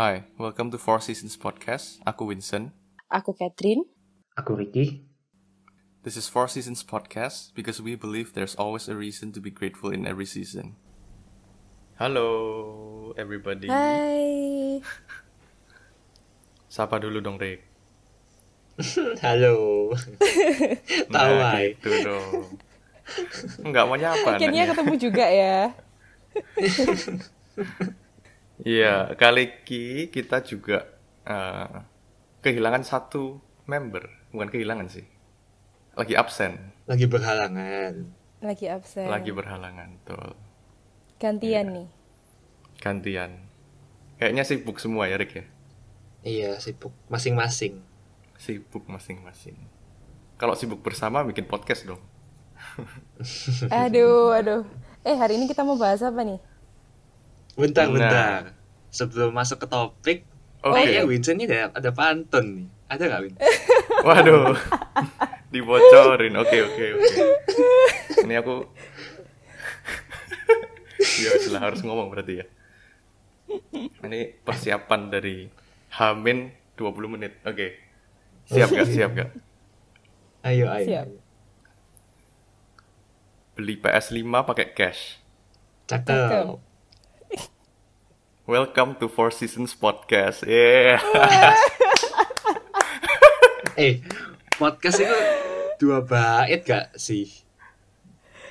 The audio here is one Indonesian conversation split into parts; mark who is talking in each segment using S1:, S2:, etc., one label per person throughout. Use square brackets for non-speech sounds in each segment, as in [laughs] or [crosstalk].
S1: Hi, welcome to Four Seasons Podcast. Aku Vincent.
S2: Aku Catherine.
S3: Aku Ricky.
S1: This is Four Seasons Podcast because we believe there's always a reason to be grateful in every season. Halo, everybody.
S2: Hai. [laughs]
S1: Sapa dulu dong, Rick. [laughs]
S3: Halo. [laughs] Tahu
S1: Nah, gitu dong. Enggak mau nyapa.
S2: Akhirnya ketemu juga ya.
S1: Iya, kali ini kita juga eh, kehilangan satu member. Bukan kehilangan sih. Lagi absen.
S3: Lagi berhalangan.
S2: Lagi absen.
S1: Lagi berhalangan, betul.
S2: Gantian nih.
S1: Gantian. Kayaknya sibuk semua ya, Rick ya?
S3: Iya, sibuk masing-masing.
S1: Sibuk masing-masing. Kalau sibuk bersama bikin podcast dong. [laughs]
S2: Aduh, aduh. Eh, hari ini kita mau bahas apa nih?
S3: Bentar,
S1: Nah.
S3: bentar. Sebelum masuk ke topik,
S1: Oke.
S3: kayaknya Vincent ini ada, ada pantun nih. Ada nggak, Win? [laughs]
S1: Waduh. Dibocorin. Oke, oke, oke. Ini aku [laughs] Ya sudah harus ngomong berarti ya. Ini persiapan dari Hamin 20 menit. Oke. Siap gak? Siap gak?
S3: Ayo, ayo.
S2: Siap.
S1: Beli PS5 pakai cash.
S3: Cakep.
S1: Welcome to Four Seasons Podcast. Yeah. [laughs]
S3: Eh, podcast itu dua bait gak sih?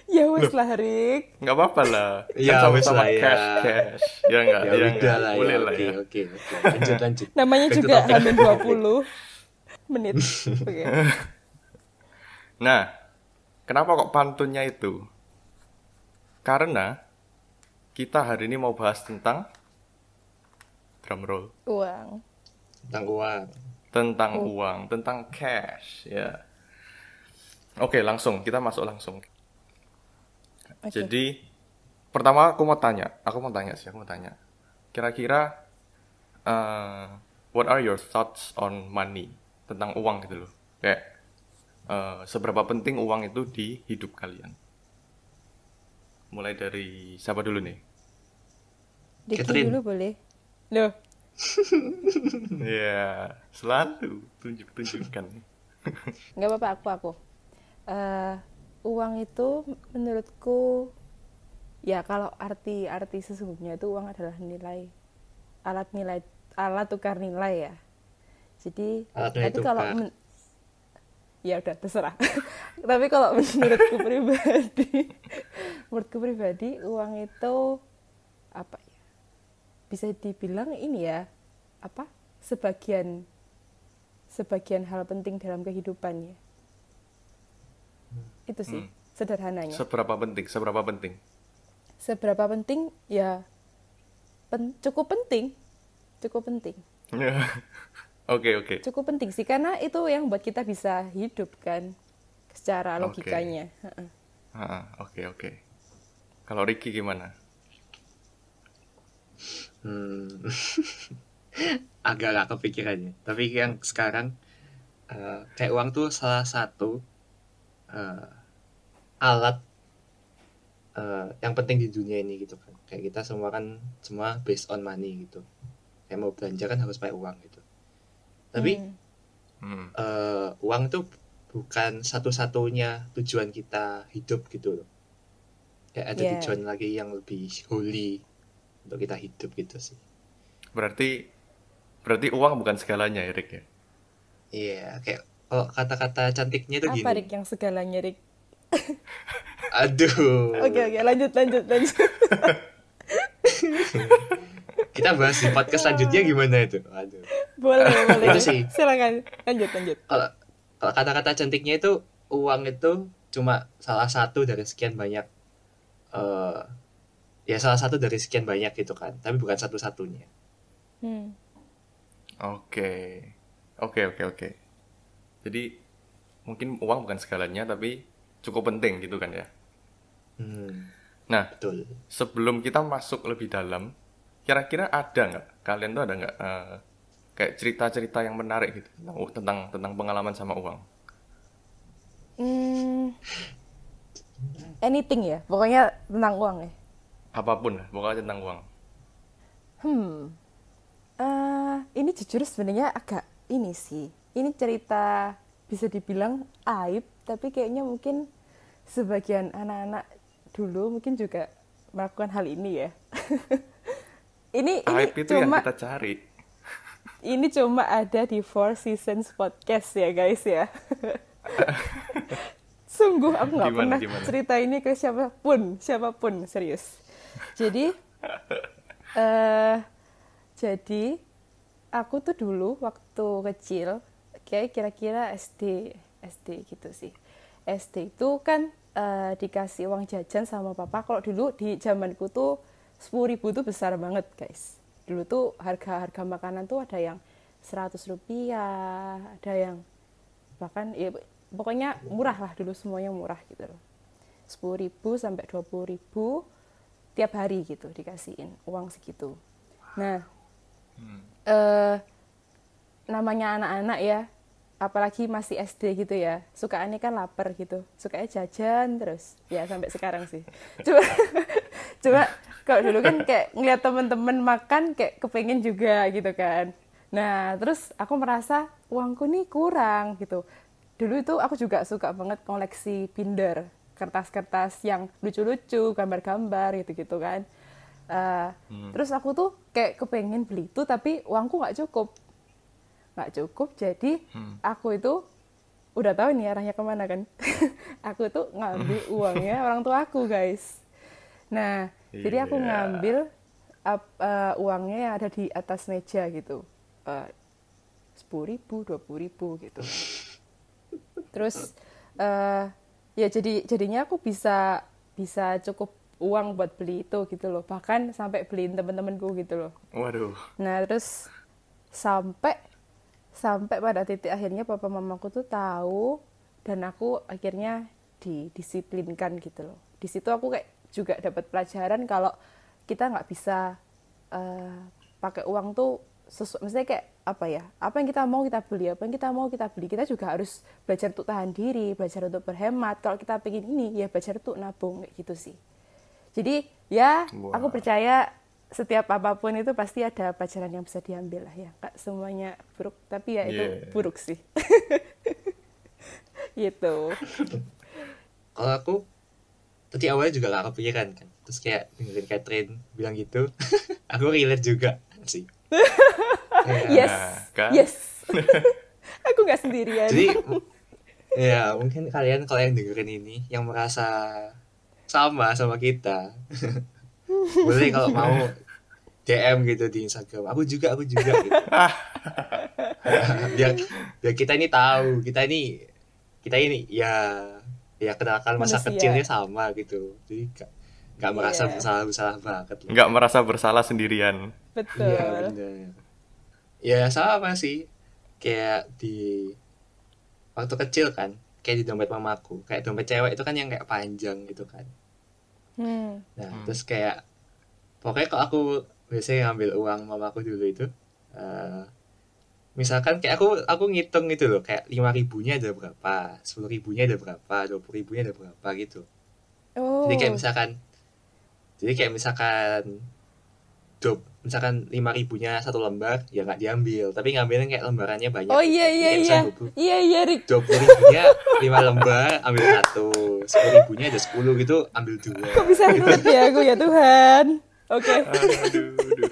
S2: Ya wes lah, Rik.
S1: Nggak apa-apa lah.
S3: Ya,
S1: Kan
S3: wes
S1: sama-sama
S3: lah ya.
S1: cash, cash. Ya enggak?
S3: Ya,
S1: Ya,
S3: udah
S1: enggak?
S3: lah
S1: Boleh
S3: ya.
S1: lah
S3: Oke,
S1: ya.
S3: oke, oke. Lanjut, lanjut.
S2: Namanya
S3: Back
S2: juga. Hamin 20 menit. [laughs] Oke. [laughs]
S1: Nah, kenapa kok pantunnya itu? Karena kita hari ini mau bahas tentang drum roll,
S2: Uang.
S3: Tentang uang.
S1: tentang
S2: Oh.
S1: uang, tentang cash, ya. Oke, langsung kita masuk langsung.
S2: Oke.
S1: Jadi pertama aku mau tanya, aku mau tanya sih, aku mau tanya. Kira-kira eh, what are your thoughts on money tentang uang gitu loh? Kayak eh, seberapa penting uang itu di hidup kalian? Mulai dari siapa dulu nih?
S2: Diki
S3: Catherine.
S2: dulu boleh? Loh, [laughs]
S1: Ya, selalu tunjuk-tunjukkan.
S2: nggak apa-apa aku aku. Eh, uang itu menurutku ya kalau arti-arti sesungguhnya itu uang adalah nilai alat nilai alat tukar nilai ya. Jadi
S3: Alat
S2: tapi kalau
S3: tukar.
S2: men- ya udah terserah. [laughs] tapi kalau menurutku [laughs] pribadi, menurutku pribadi uang itu apa? Bisa dibilang ini ya apa? Sebagian sebagian hal penting dalam kehidupan ya. Itu sih
S1: Hmm.
S2: sederhananya.
S1: Seberapa penting? Seberapa penting?
S2: Seberapa penting ya pen- cukup penting. Cukup penting. [laughs]
S1: Oke, oke.
S2: Cukup penting sih karena itu yang buat kita bisa hidup kan secara
S1: Oke.
S2: logikanya. Heeh.
S1: Ah, Oke, oke. Kalau Ricky gimana?
S3: Hmm. [laughs] Agak gak kepikirannya. Tapi yang sekarang eh, kayak uang tuh salah satu eh, alat eh, yang penting di dunia ini gitu kan. Kayak kita semua kan semua based on money gitu. Kayak mau belanja kan harus pakai uang gitu. Tapi
S2: Hmm.
S3: Eh, uang itu bukan satu-satunya tujuan kita hidup gitu loh. Kayak ada
S2: Yeah.
S3: tujuan lagi yang lebih holy untuk kita hidup gitu sih.
S1: Berarti berarti uang bukan segalanya ya, Rick ya?
S3: Iya, kayak kalau kata-kata cantiknya itu
S2: Apa
S3: gini.
S2: Rik yang segalanya Rik? [laughs]
S3: Aduh.
S2: Oke oke lanjut lanjut lanjut. [laughs]
S3: Kita bahas di podcast selanjutnya gimana itu? Aduh.
S2: boleh [laughs] boleh.
S3: Itu sih.
S2: Silakan lanjut lanjut.
S3: Kalau kalau kata-kata cantiknya itu uang itu cuma salah satu dari sekian banyak eh ya salah satu dari sekian banyak gitu kan, tapi bukan satu-satunya.
S2: Hmm.
S1: Oke. Oke, oke, oke. Jadi mungkin uang bukan segalanya tapi cukup penting gitu kan ya.
S3: Hmm,
S1: Nah,
S3: betul.
S1: sebelum kita masuk lebih dalam, kira-kira ada nggak? Kalian tuh ada nggak eh, kayak cerita-cerita yang menarik gitu tentang tentang tentang pengalaman sama uang?
S2: Hmm. Anything ya, pokoknya tentang uang ya.
S1: Apa pun pokoknya tentang uang.
S2: Hmm. Eh, ini jujur sebenarnya agak ini sih. Ini cerita bisa dibilang aib, tapi kayaknya mungkin sebagian anak-anak dulu mungkin juga melakukan hal ini ya. [laughs] ini ini
S1: Aib itu yang
S2: cuma
S1: kita cari. [laughs]
S2: ini cuma ada di Four Seasons podcast ya guys ya. [laughs] Sungguh aku nggak pernah
S1: gimana?
S2: cerita ini ke siapa pun, siapa pun serius. Jadi, [laughs] eh jadi aku tuh dulu waktu kecil, kayak kira-kira SD, SD gitu sih. SD itu kan eh, dikasih uang jajan sama papa. Kalau dulu di zamanku tuh 10.000 ribu tuh besar banget guys. Dulu tuh harga-harga makanan tuh ada yang 100 rupiah, ada yang bahkan ya pokoknya murah lah dulu semuanya murah gitu loh. 10.000 ribu sampai 20.000 ribu tiap hari gitu dikasihin uang segitu. Nah, eh namanya anak-anak ya, apalagi masih SD gitu ya, sukaannya kan lapar gitu, sukanya jajan terus, ya sampai sekarang sih. [laughs] Cuma, [laughs] cuma kalau dulu kan kayak ngeliat temen-temen makan kayak kepengen juga gitu kan. Nah terus aku merasa uangku nih kurang gitu. Dulu itu aku juga suka banget koleksi binder, kertas-kertas yang lucu-lucu, gambar-gambar gitu-gitu kan. Eh, Terus aku tuh kayak kepengen beli itu tapi uangku nggak cukup. Nggak cukup jadi aku itu udah tahu nih arahnya ke mana kan. [laughs] Aku tuh ngambil uangnya [laughs] orang tua aku guys. Nah jadi aku
S1: Iya.
S2: ngambil eh, uangnya yang ada di atas meja gitu. Sepuluh ribu dua puluh ribu gitu. [laughs] Terus eh ya jadi jadinya aku bisa bisa cukup uang buat beli itu gitu loh bahkan sampai beliin temen-temenku gitu loh
S1: Waduh.
S2: Nah, terus sampai sampai pada titik akhirnya papa mamaku tuh tahu dan aku akhirnya didisiplinkan gitu loh. Di situ aku kayak juga dapat pelajaran kalau kita nggak bisa eh, pakai uang tuh sesuai misalnya kayak apa ya apa yang kita mau kita beli apa yang kita mau kita beli. Kita juga harus belajar untuk tahan diri belajar untuk berhemat. Kalau kita pengen ini ya belajar untuk nabung kayak gitu sih. Jadi ya
S1: Wah.
S2: aku percaya setiap apa pun itu pasti ada pelajaran yang bisa diambil lah ya. Nggak semuanya buruk tapi ya itu
S1: Yeah.
S2: buruk sih. [laughs] Gitu.
S3: Kalau aku tadi awalnya juga gak kepikiran kan. Terus kayak dengerin Catherine bilang gitu. [laughs] Aku relate juga sih Kayak-
S2: yes
S1: kan?
S2: yes [laughs] aku nggak sendirian
S3: jadi ya mungkin kalian kalau yang dengerin ini yang merasa sama sama kita [laughs] boleh kalau mau DM gitu di Instagram aku juga aku juga gitu. [laughs] biar biar kita ini tahu kita ini kita ini ya ya kenalkan masa
S2: Manusia.
S3: kecilnya sama gitu jadi gak, gak merasa
S2: Iya.
S3: bersalah bersalah banget loh.
S1: Nggak merasa bersalah sendirian.
S2: betul
S3: Iya bener. Ya sama sih. Kayak di waktu kecil kan, kayak di dompet mamaku, kayak dompet cewek itu kan yang kayak panjang gitu kan.
S2: Hmm.
S3: Nah,
S1: Hmm.
S3: terus kayak pokoknya kalau aku biasanya ngambil uang mamaku dulu itu eh, misalkan kayak aku aku ngitung gitu loh kayak lima ribunya ada berapa sepuluh ribunya ada berapa dua puluh ribunya ada berapa gitu
S2: oh
S3: jadi kayak misalkan jadi kayak misalkan dua, misalkan lima ribunya satu lembar ya nggak diambil. Tapi ngambilnya kayak lembarannya banyak.
S2: Oh iya iya iya. iya iya Rick
S3: dua puluh ribunya lima lembar ambil satu. Sepuluh ribunya ada sepuluh gitu ambil dua.
S2: Kok bisa relate ya? Aku ya Tuhan. Oke.
S1: Aduh, aduh.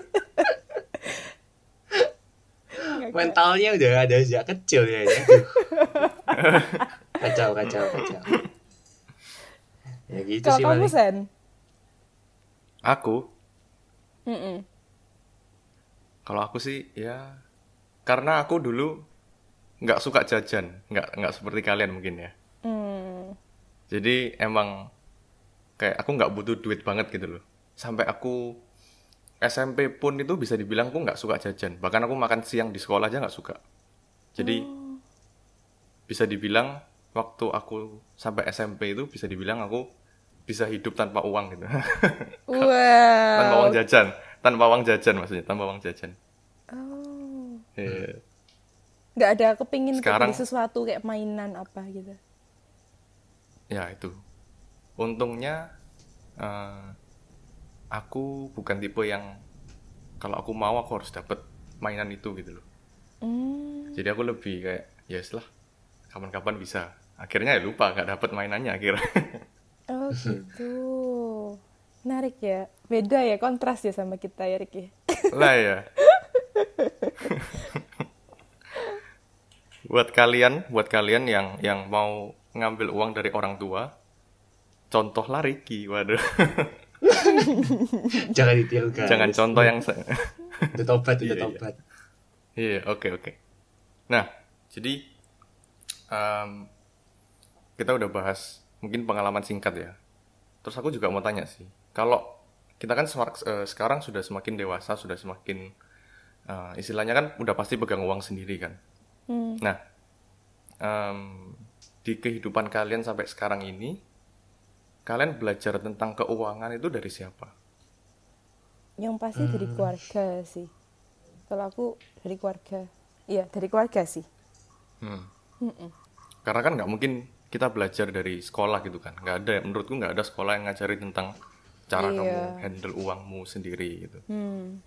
S2: Nggak-
S3: mentalnya udah ada sejak kecil ya. Aduh. kacau kacau kacau. Ya gitu
S2: kalau
S3: sih
S2: kamu sen
S1: Aku,
S2: Mm-mm.
S1: kalau aku sih ya karena aku dulu nggak suka jajan, nggak nggak seperti kalian mungkin ya.
S2: Hmm.
S1: Jadi emang kayak aku nggak butuh duit banget gitu loh. Sampai aku SMP pun itu bisa dibilang aku nggak suka jajan. Bahkan aku makan siang di sekolah aja nggak suka. Jadi bisa dibilang waktu aku sampai SMP itu bisa dibilang aku bisa hidup tanpa uang gitu. [laughs] tanpa
S2: wow
S1: uang jajan, tanpa uang jajan maksudnya, tanpa uang jajan.
S2: oh
S1: Iya.
S2: nggak ada kepingin
S1: Sekarang-
S2: beli sesuatu kayak mainan apa gitu
S1: Ya itu. Untungnya eh, aku bukan tipe yang kalau aku mau aku harus dapet mainan itu gitu loh
S2: Hmm.
S1: jadi aku lebih kayak ya lah kapan-kapan bisa akhirnya ya lupa nggak dapet mainannya akhirnya [laughs]
S2: Oh [laughs] gitu. Menarik ya. Beda ya, kontras ya sama kita ya, Rick ya.
S1: lah ya [laughs] buat kalian buat kalian yang yang mau ngambil uang dari orang tua contohlah Ricky waduh [laughs]
S3: Jangan ditiru guys.
S1: jangan contoh yang
S3: Udah tobat, udah
S1: Iya, iya.
S3: tobat.
S1: Iya, oke oke. Nah, jadi em, kita udah bahas mungkin pengalaman singkat ya. Terus aku juga mau tanya sih, kalau kita kan semak- eh, sekarang sudah semakin dewasa, sudah semakin eh, istilahnya kan udah pasti pegang uang sendiri kan.
S2: Hmm.
S1: Nah, em, di kehidupan kalian sampai sekarang ini, kalian belajar tentang keuangan itu dari siapa?
S2: Yang pasti dari keluarga sih. Kalau aku dari keluarga. Iya, dari keluarga sih.
S1: Hmm.
S2: Mm-mm.
S1: Karena kan nggak mungkin kita belajar dari sekolah gitu kan. Nggak ada, menurutku nggak ada sekolah yang ngajari tentang cara
S2: Iya.
S1: kamu handle uangmu sendiri gitu.
S2: Hmm.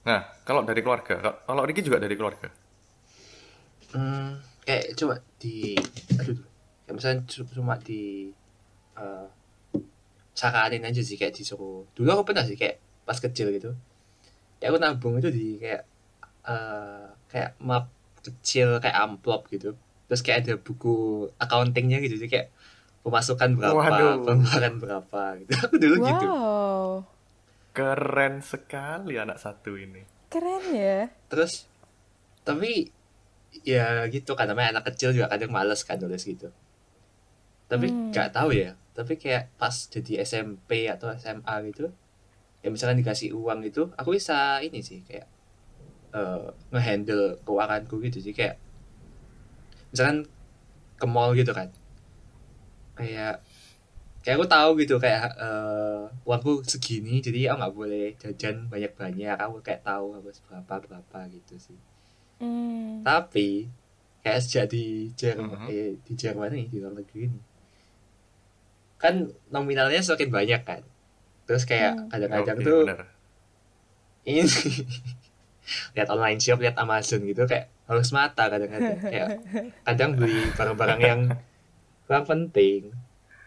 S1: Nah, kalau dari keluarga, kalau- Ricky juga dari keluarga.
S3: Hmm, kayak coba di aduh kayak misalnya cu- cuma di eh saranin aja sih kayak disuruh dulu aku pernah sih kayak pas kecil gitu ya aku nabung itu di kayak eh kayak map kecil kayak amplop gitu terus kayak ada buku accountingnya gitu jadi kayak pemasukan berapa
S1: Waduh.
S3: pengeluaran berapa gitu [laughs] aku dulu gitu
S2: Wow.
S1: Keren sekali anak satu ini.
S2: Keren ya.
S3: terus tapi ya gitu kan namanya anak kecil juga kadang males kan nulis gitu tapi
S2: Hmm.
S3: nggak tahu ya tapi kayak pas jadi SMP atau SMA gitu ya misalkan dikasih uang itu aku bisa ini sih kayak eh ngehandle keuanganku gitu sih kayak misalkan ke mall gitu kan kayak kayak aku tahu gitu kayak eh uangku segini jadi aku nggak boleh jajan banyak banyak aku kayak tahu harus berapa berapa gitu sih
S2: Hmm.
S3: tapi kayak sejak di Jerman
S1: Mhm.
S3: eh, di Jerman nih di luar negeri ini kan nominalnya semakin banyak kan terus kayak
S2: Hmm.
S3: kadang-kadang
S1: Oke,
S3: tuh
S1: benar.
S3: ini [laughs] lihat online shop lihat Amazon gitu kayak harus mata kadang-kadang kayak kadang beli barang-barang yang kurang penting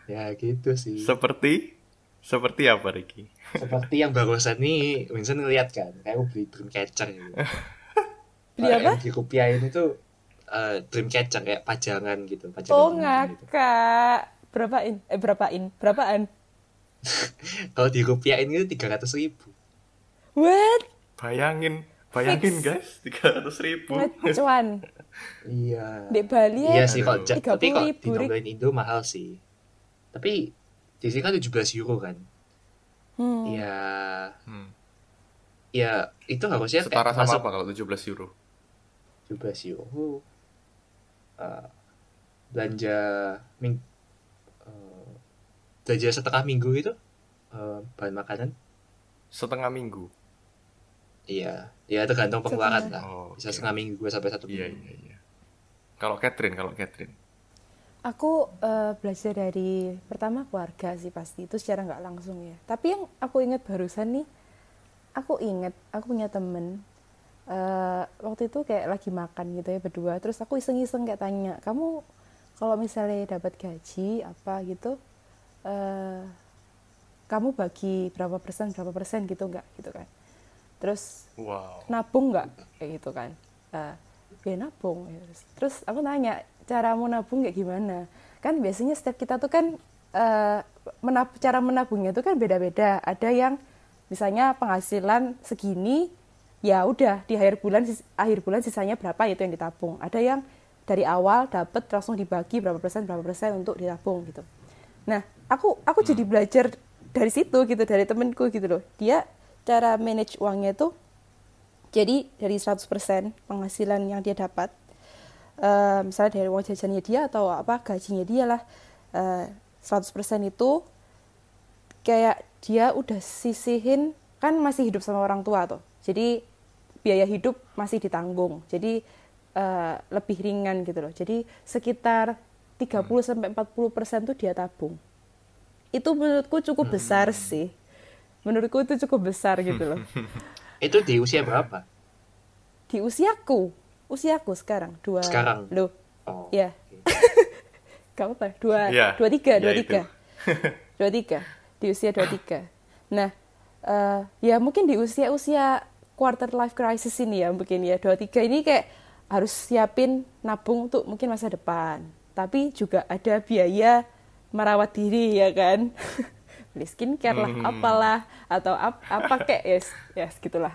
S3: ya gitu sih
S1: Seperti seperti apa Ricky?
S3: seperti yang barusan nih Winston ngeliat kan kayak aku beli dreamcatcher gitu [laughs]
S2: Beli apa?
S3: yang di rupiahin itu eh, dreamcatcher kayak pajangan gitu pajangan
S2: Oh,
S3: gitu.
S2: ngakak. Berapaan? Eh, berapaan? Berapaan?
S3: kalau di rupiahin itu tiga ratus ribu
S2: What?
S1: Bayangin, bayangin guys, tiga ratus ribu.
S2: Cuan.
S3: iya
S2: Di Bali
S3: iya
S2: ya.
S3: sih kalau tapi kalau
S2: 30.000,
S3: di nomborin Indo mahal sih tapi di sini kan 17 euro kan
S2: Hmm.
S3: Iya,
S1: Hmm.
S3: ya itu harusnya
S1: Setara
S3: kayak
S1: sama
S3: masuk
S1: apa kalau 17 euro?
S3: 17 euro. Eh, belanja ming eh, belanja setengah minggu itu eh, bahan makanan.
S1: Setengah minggu.
S3: Iya, ya tergantung pengeluaran lah.
S1: Oh,
S3: Bisa
S1: oke.
S3: setengah minggu sampai satu
S1: Iya,
S3: minggu.
S1: iya, iya. Kalau Catherine, kalau Catherine.
S2: Aku eh, belajar dari pertama keluarga sih pasti itu secara nggak langsung ya. Tapi yang aku ingat barusan nih, aku ingat aku punya temen eh, waktu itu kayak lagi makan gitu ya berdua. Terus aku iseng-iseng kayak tanya, kamu kalau misalnya dapat gaji apa gitu, eh, kamu bagi berapa persen berapa persen gitu nggak gitu kan? Terus
S1: Wow.
S2: nabung nggak? Kayak gitu kan. Eh, ya nabung. Terus aku nanya caramu nabung kayak gimana? Kan biasanya setiap kita tuh kan eh, menab cara menabungnya tuh kan beda-beda. Ada yang misalnya penghasilan segini ya udah di akhir bulan akhir bulan sisanya berapa itu yang ditabung. Ada yang dari awal dapat langsung dibagi berapa persen berapa persen untuk ditabung gitu. Nah aku aku jadi belajar dari situ gitu dari temenku gitu loh. Dia cara manage uangnya itu jadi dari 100% penghasilan yang dia dapat, eh, misalnya dari uang jajannya dia atau apa gajinya dia lah, eh, 100% itu kayak dia udah sisihin kan masih hidup sama orang tua tuh. Jadi biaya hidup masih ditanggung. Jadi eh, lebih ringan gitu loh. Jadi sekitar 30 sampai 40% tuh dia tabung. Itu menurutku cukup besar sih. Menurutku itu cukup besar gitu loh. [laughs]
S3: Itu di usia berapa?
S2: di usiaku usiaku sekarang dua
S3: Sekarang?
S2: loh
S3: Oh.
S2: ya kamu apa dua
S1: Iya,
S2: dua tiga dua
S1: itu.
S2: tiga [laughs] dua tiga di usia dua tiga nah eh, ya mungkin di usia usia quarter life crisis ini ya mungkin ya dua tiga ini kayak harus siapin nabung untuk mungkin masa depan tapi juga ada biaya merawat diri ya kan [laughs] beli skincare lah
S1: Hmm.
S2: apalah atau ap- apa kayak ya ya gitulah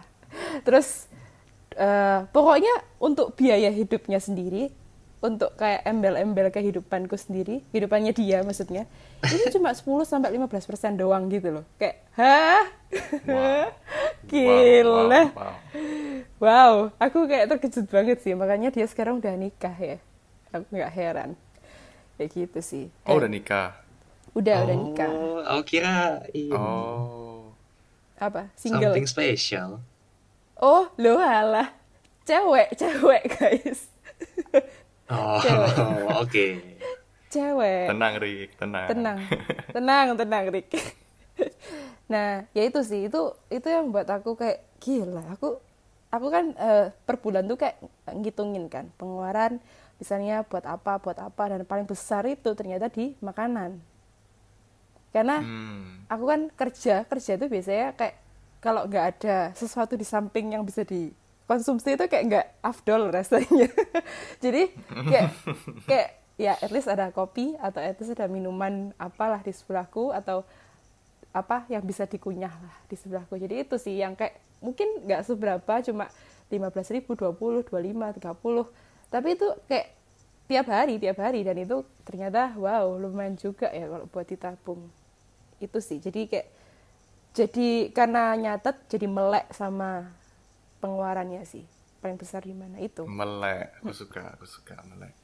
S2: terus eh, pokoknya untuk biaya hidupnya sendiri untuk kayak embel-embel kehidupanku sendiri kehidupannya dia maksudnya ini [laughs] cuma 10 sampai 15 persen doang gitu loh kayak hah
S1: Wow. [laughs]
S2: gila
S1: Wow, wow, wow.
S2: wow aku kayak terkejut banget sih makanya dia sekarang udah nikah ya aku nggak heran kayak gitu sih
S1: Oh, udah nikah.
S2: Udah udah nikah.
S3: Oh, aku kira ini.
S1: Oh.
S2: apa? Single.
S3: Something special.
S2: oh lo alah. Cewek cewek guys.
S3: Oh, [laughs] oke.
S2: cewek.
S1: Tenang, Rik, tenang.
S2: tenang. [laughs] Tenang tenang Rick [laughs] nah ya itu sih. Itu itu yang buat aku kayak gila aku aku kan eh, per bulan tuh kayak ngitungin kan pengeluaran misalnya buat apa buat apa dan paling besar itu ternyata di makanan karena
S1: Hmm.
S2: aku kan kerja kerja itu biasanya kayak kalau nggak ada sesuatu di samping yang bisa dikonsumsi itu kayak nggak afdol rasanya. [laughs] Jadi kayak kayak ya at least ada kopi atau at least ada minuman apalah di sebelahku atau apa yang bisa dikunyah lah di sebelahku. Jadi itu sih yang kayak mungkin nggak seberapa cuma 15.000 ribu 20 25 30 tapi itu kayak tiap hari tiap hari. Dan itu ternyata wow lumayan juga ya kalau buat ditabung itu sih jadi kayak jadi karena nyatet jadi melek sama pengeluarannya sih paling besar di mana itu
S1: Melek, aku suka, aku suka melek.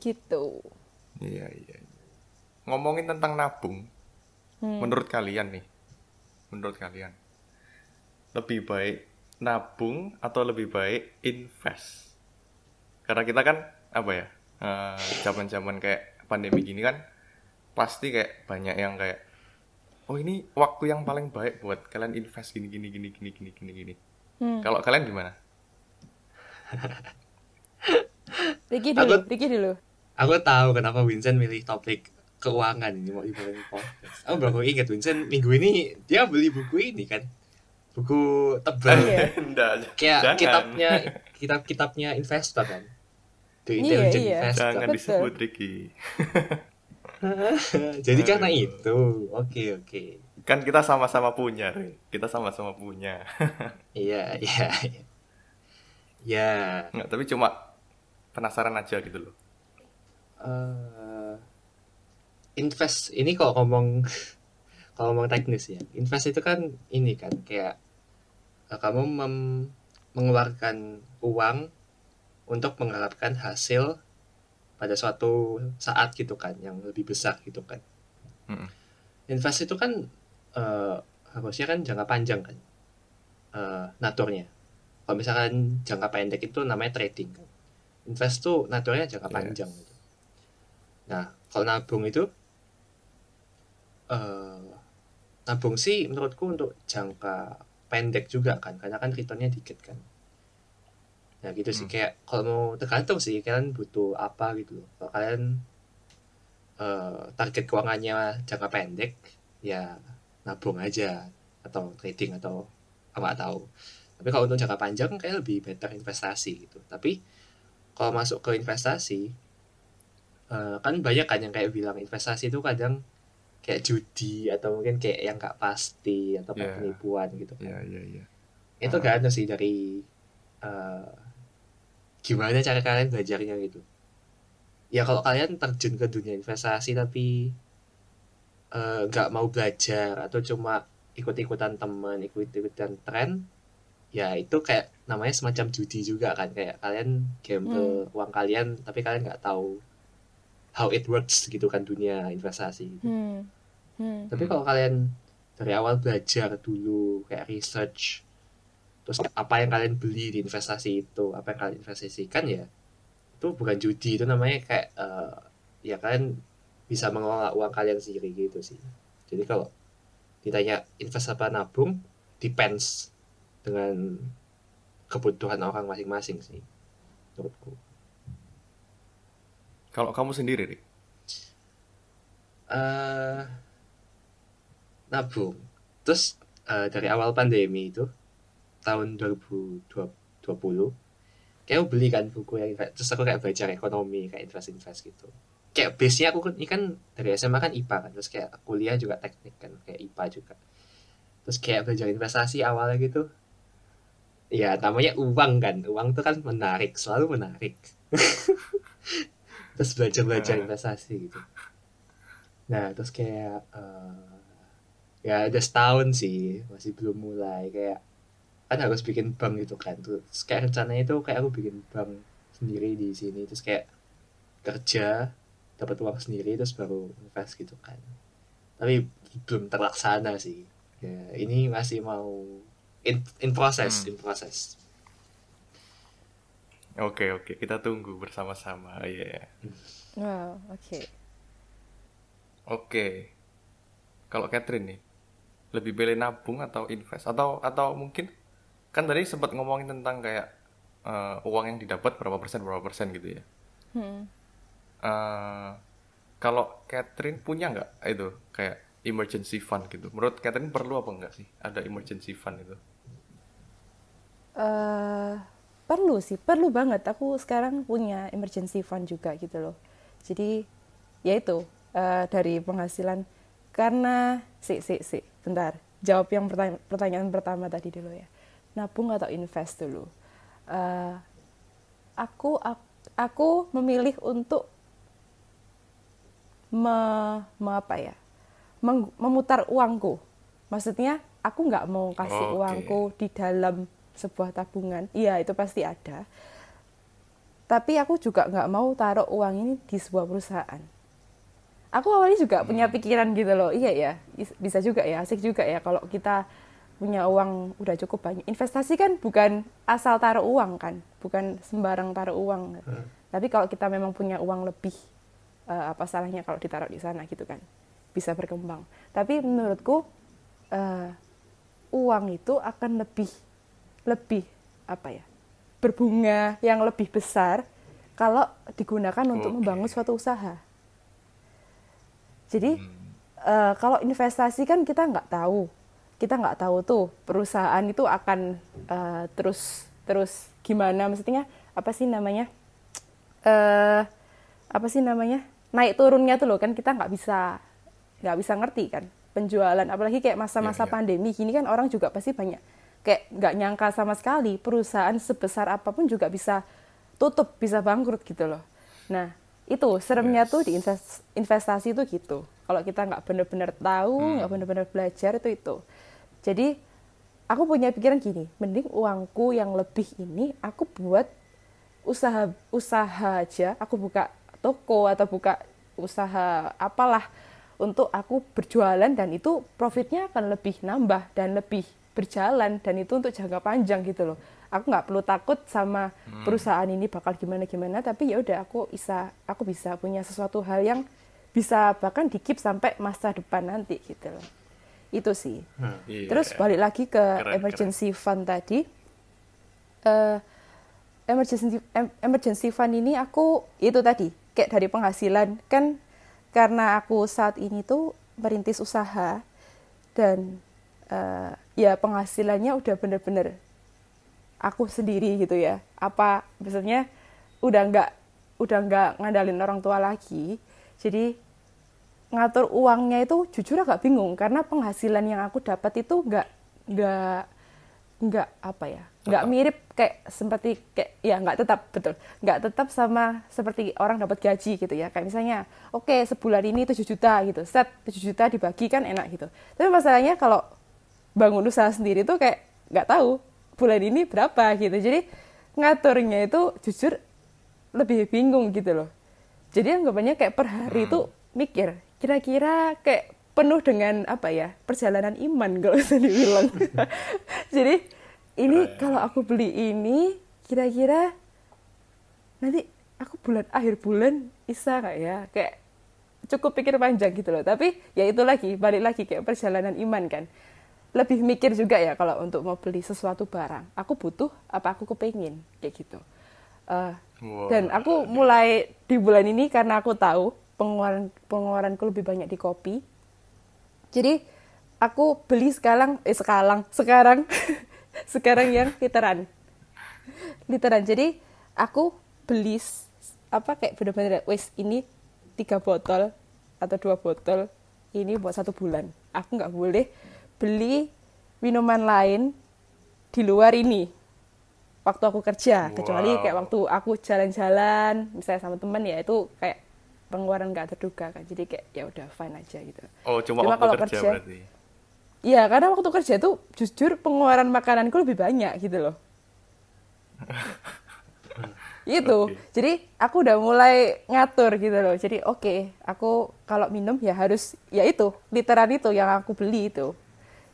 S2: gitu
S1: Iya, iya. iya. Ngomongin tentang nabung,
S2: Hmm.
S1: menurut kalian nih, menurut kalian, lebih baik nabung atau lebih baik invest? Karena kita kan apa ya, eh, zaman-zaman kayak pandemi gini kan, pasti kayak banyak yang kayak, oh ini waktu yang paling baik buat kalian invest gini gini gini gini gini gini gini.
S2: Hmm.
S1: Kalau kalian gimana?
S2: Ricky
S3: Aku-
S2: dulu Ricky dulu
S3: Aku tahu kenapa Vincent milih topik keuangan ini mau dibawain podcast. Aku baru ingat Vincent minggu ini dia beli buku ini kan. Buku tebal.
S2: Iya.
S3: Kayak
S1: jangan.
S3: kitabnya kitab-kitabnya investor kan. The
S2: Iya,
S3: Intelligent
S2: iya.
S3: Investor.
S1: Jangan
S2: Betul.
S1: disebut Ricky. [laughs] [laughs]
S3: Jadi karena itu. Oke, oke.
S1: Kan kita sama-sama punya, Rik. Kita sama-sama punya. [laughs]
S3: Iya, iya. iya. Ya,
S1: Nggak, tapi cuma penasaran aja gitu loh.
S3: eh, invest ini kalau ngomong [laughs] kalau ngomong teknis ya invest itu kan ini kan kayak eh, kamu mem- mengeluarkan uang untuk mengharapkan hasil pada suatu saat gitu kan yang lebih besar gitu kan
S1: Mm-mm.
S3: invest itu kan eh, harusnya kan jangka panjang kan eh, naturnya kalau misalkan jangka pendek itu namanya trading kan invest tuh naturnya jangka
S1: Yes.
S3: panjang gitu. nah kalau nabung itu eh nabung sih menurutku untuk jangka pendek juga kan karena kan returnnya dikit kan nah gitu sih
S1: Hmm.
S3: kayak kalau mau tergantung sih kalian butuh apa gitu loh kalau kalian eh, target keuangannya jangka pendek ya nabung aja atau trading atau nggak tahu tapi kalau untuk jangka panjang kayak lebih better investasi gitu tapi kalau masuk ke investasi eh, kan banyak kan yang kayak bilang investasi itu kadang kayak judi atau mungkin kayak yang nggak pasti atau
S1: Yeah.
S3: penipuan gitu kan
S1: Iya, iya, iya.
S3: itu
S1: Ah.
S3: gak ada sih dari eh, gimana cara kalian belajarnya gitu ya kalau kalian terjun ke dunia investasi tapi eh, nggak mau belajar atau cuma ikut-ikutan teman ikut-ikutan tren ya itu kayak namanya semacam judi juga kan kayak kalian gamble uang kalian tapi kalian nggak tahu how it works gitu kan dunia investasi gitu.
S2: hmm. Hmm.
S3: Tapi
S1: Hmm.
S3: kalau kalian dari awal belajar dulu kayak research terus apa yang kalian beli di investasi itu, apa yang kalian investasikan ya itu bukan judi, itu namanya kayak eh, ya kalian bisa mengelola uang kalian sendiri gitu sih. Jadi kalau ditanya invest apa nabung depends dengan kebutuhan orang masing-masing sih menurutku
S1: Kalau kamu sendiri, Rik?
S3: eh nabung terus eh, dari awal pandemi itu tahun 2020 kayak aku beli kan buku yang terus aku kayak belajar ekonomi kayak invest invest gitu. Kayak base nya aku kan- ini kan dari SMA kan IPA kan terus kayak kuliah juga teknik kan kayak IPA juga. Terus kayak belajar investasi awalnya gitu. Ya namanya uang kan uang tuh kan menarik selalu menarik. [laughs] Terus belajar belajar
S1: Ah.
S3: investasi gitu. Nah terus kayak eh, ya ada setahun sih masih belum mulai kayak kan harus bikin bank gitu kan terus kayak rencananya itu kayak aku bikin bank sendiri di sini terus kayak kerja dapat uang sendiri terus baru invest gitu kan tapi belum terlaksana sih ya ini masih mau in in proses
S1: Hmm.
S3: in proses
S1: Oke, oke. Kita tunggu bersama-sama. Iya.
S2: wow oke
S1: Oke. Kalau Catherine nih, lebih pilih nabung atau invest atau atau mungkin kan tadi sempat ngomongin tentang kayak eh, uang yang didapat berapa persen berapa persen gitu ya.
S2: Hmm.
S1: Eh, kalau Catherine punya nggak itu kayak emergency fund gitu? Menurut Catherine perlu apa enggak sih ada emergency fund itu?
S2: eh perlu sih, perlu banget. Aku sekarang punya emergency fund juga gitu loh. Jadi ya itu eh, dari penghasilan karena si si si bentar jawab yang pertanyaan, pertanyaan pertama tadi dulu ya. Nabung atau invest dulu. Eh, aku ak- aku memilih untuk me, me- apa ya? Meng- memutar uangku. Maksudnya aku nggak mau kasih
S1: Oke.
S2: uangku di dalam sebuah tabungan. Iya itu pasti ada. Tapi aku juga nggak mau taruh uang ini di sebuah perusahaan. Aku awalnya juga punya pikiran gitu loh. Iya ya is- bisa juga ya asik juga ya kalau kita punya uang udah cukup banyak. Investasi kan bukan asal taruh uang kan bukan sembarang taruh uang. Tapi kalau kita memang punya uang lebih eh, apa salahnya kalau ditaruh di sana gitu kan bisa berkembang. Tapi menurutku eh, uang itu akan lebih lebih apa ya berbunga yang lebih besar kalau digunakan untuk
S1: Oke.
S2: membangun suatu usaha. Jadi eh, kalau investasi kan kita nggak tahu, kita nggak tahu tuh perusahaan itu akan eh, terus terus gimana, maksudnya apa sih namanya? eh apa sih namanya? Naik turunnya tuh loh kan kita nggak bisa nggak bisa ngerti kan penjualan, apalagi kayak masa-masa
S1: Iya, iya.
S2: pandemi gini kan orang juga pasti banyak kayak nggak nyangka sama sekali perusahaan sebesar apa pun juga bisa tutup, bisa bangkrut gitu loh. Nah itu seremnya
S1: Yes.
S2: tuh di invest- investasi itu gitu. Kalau kita nggak benar-benar tahu, nggak benar-benar belajar itu itu. Jadi aku punya pikiran gini, mending uangku yang lebih ini aku buat usaha usaha aja, aku buka toko atau buka usaha apalah untuk aku berjualan dan itu profitnya akan lebih nambah dan lebih berjalan dan itu untuk jangka panjang gitu loh. Aku nggak perlu takut sama perusahaan ini bakal gimana gimana, tapi ya udah aku bisa aku bisa punya sesuatu hal yang bisa bahkan dikip sampai masa depan nanti gitu loh. Itu sih.
S1: Iya.
S2: Terus balik lagi ke
S1: Keren,
S2: emergency fund tadi. Eh, emergency em- emergency fund ini aku itu tadi kayak dari penghasilan kan karena aku saat ini tuh merintis usaha dan eh, ya penghasilannya udah bener-bener aku sendiri gitu ya. Apa maksudnya udah nggak udah nggak ngandalin orang tua lagi. Jadi ngatur uangnya itu jujur agak bingung karena penghasilan yang aku dapat itu nggak nggak nggak apa ya nggak mirip kayak seperti kayak ya nggak tetap betul. Nggak tetap sama seperti orang dapat gaji gitu ya. Kayak misalnya oke sebulan ini 7 juta gitu. Set 7 juta dibagi kan enak gitu. Tapi masalahnya kalau bangun usaha sendiri tuh kayak nggak tahu bulan ini berapa gitu. Jadi ngaturnya itu jujur lebih bingung gitu loh. Jadi anggapannya kayak per hari itu mikir kira-kira kayak penuh dengan apa ya perjalanan iman kalau bisa dibilang. [laughs] Jadi ini
S1: Keren.
S2: kalau aku beli ini kira-kira nanti aku bulan akhir bulan bisa nggak ya? Kayak cukup pikir panjang gitu loh. Tapi ya itu lagi balik lagi kayak perjalanan iman kan. Lebih mikir juga ya kalau untuk mau beli sesuatu barang. Aku butuh apa aku kepingin kayak gitu. Eh,
S1: Wow.
S2: dan aku mulai di bulan ini karena aku tahu pengeluaran pengeluaranku lebih banyak di kopi. Jadi aku beli sekarang eh sekarang sekarang [laughs] sekarang yang literan. Literan. Jadi aku beli apa kayak bener-bener wes ini tiga botol atau dua botol ini buat satu bulan. Aku nggak boleh beli minuman lain di luar ini waktu aku kerja. Kecuali
S1: Wow.
S2: kayak waktu aku jalan-jalan misalnya sama teman ya itu kayak pengeluaran nggak terduga kan jadi kayak ya udah fine aja gitu
S1: Oh, cuma,
S2: Cuma
S1: waktu
S2: kalau
S1: kerja,
S2: kerja-
S1: berarti.
S2: Iya, karena waktu kerja tuh jujur pengeluaran makananku lebih banyak gitu loh. [laughs] itu.
S1: Oke.
S2: Jadi aku udah mulai ngatur gitu loh. Jadi oke, aku kalau minum ya harus ya itu, literan itu yang aku beli itu.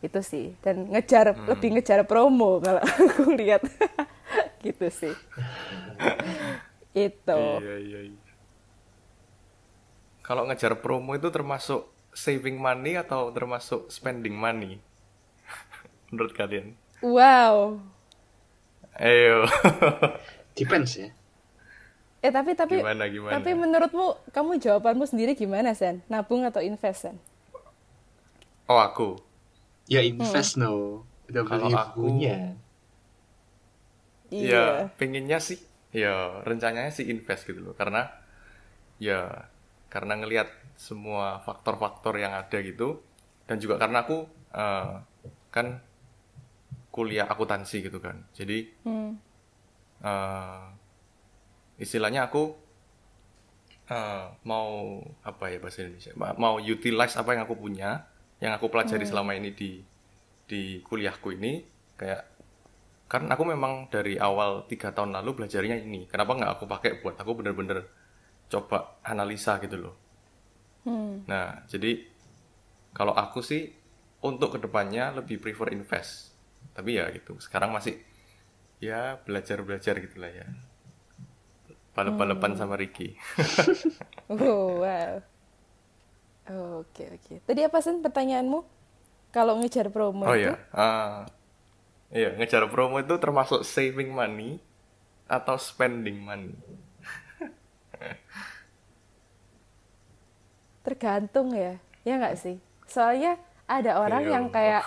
S2: Itu sih. Dan ngejar
S1: Hmm.
S2: lebih ngejar promo kalau [laughs] aku lihat. gitu sih. [laughs] itu.
S1: Iya, iya, iya. Kalau ngejar promo itu termasuk saving money atau termasuk spending money? [laughs] Menurut kalian?
S2: Wow.
S1: Ayo. [laughs]
S3: Depends ya.
S2: Eh tapi tapi
S1: Gimana, gimana?
S2: tapi menurutmu kamu jawabanmu sendiri gimana Sen? Nabung atau invest Sen?
S1: oh, aku.
S3: Ya invest no. Udah beli
S1: aku-
S3: bukunya.
S1: Ya, pengennya sih, ya rencananya sih invest gitu loh. Karena, ya, karena ngelihat semua faktor-faktor yang ada gitu. Dan juga karena aku, eh, kan, kuliah akuntansi gitu kan. Jadi,
S2: Hmm.
S1: eh, istilahnya aku eh, mau apa ya bahasa Indonesia Ma- mau utilize apa yang aku punya yang aku pelajari selama ini di di kuliahku ini kayak kan aku memang dari awal tiga tahun lalu belajarnya ini kenapa nggak aku pakai buat aku bener-bener coba analisa gitu loh
S2: Hmm.
S1: nah jadi kalau aku sih untuk ke depannya lebih prefer invest tapi ya gitu sekarang masih ya belajar-belajar gitulah ya balap-balapan sama Ricky [laughs]
S2: Oh, wow. Oke, oke. Tadi apa Sen pertanyaanmu? Kalau ngejar promo
S1: oh
S2: itu?
S1: iya Ah, iya ngejar promo itu termasuk saving money atau spending money
S2: Tergantung ya. Ya nggak sih? Soalnya ada orang
S1: Iya.
S2: yang kayak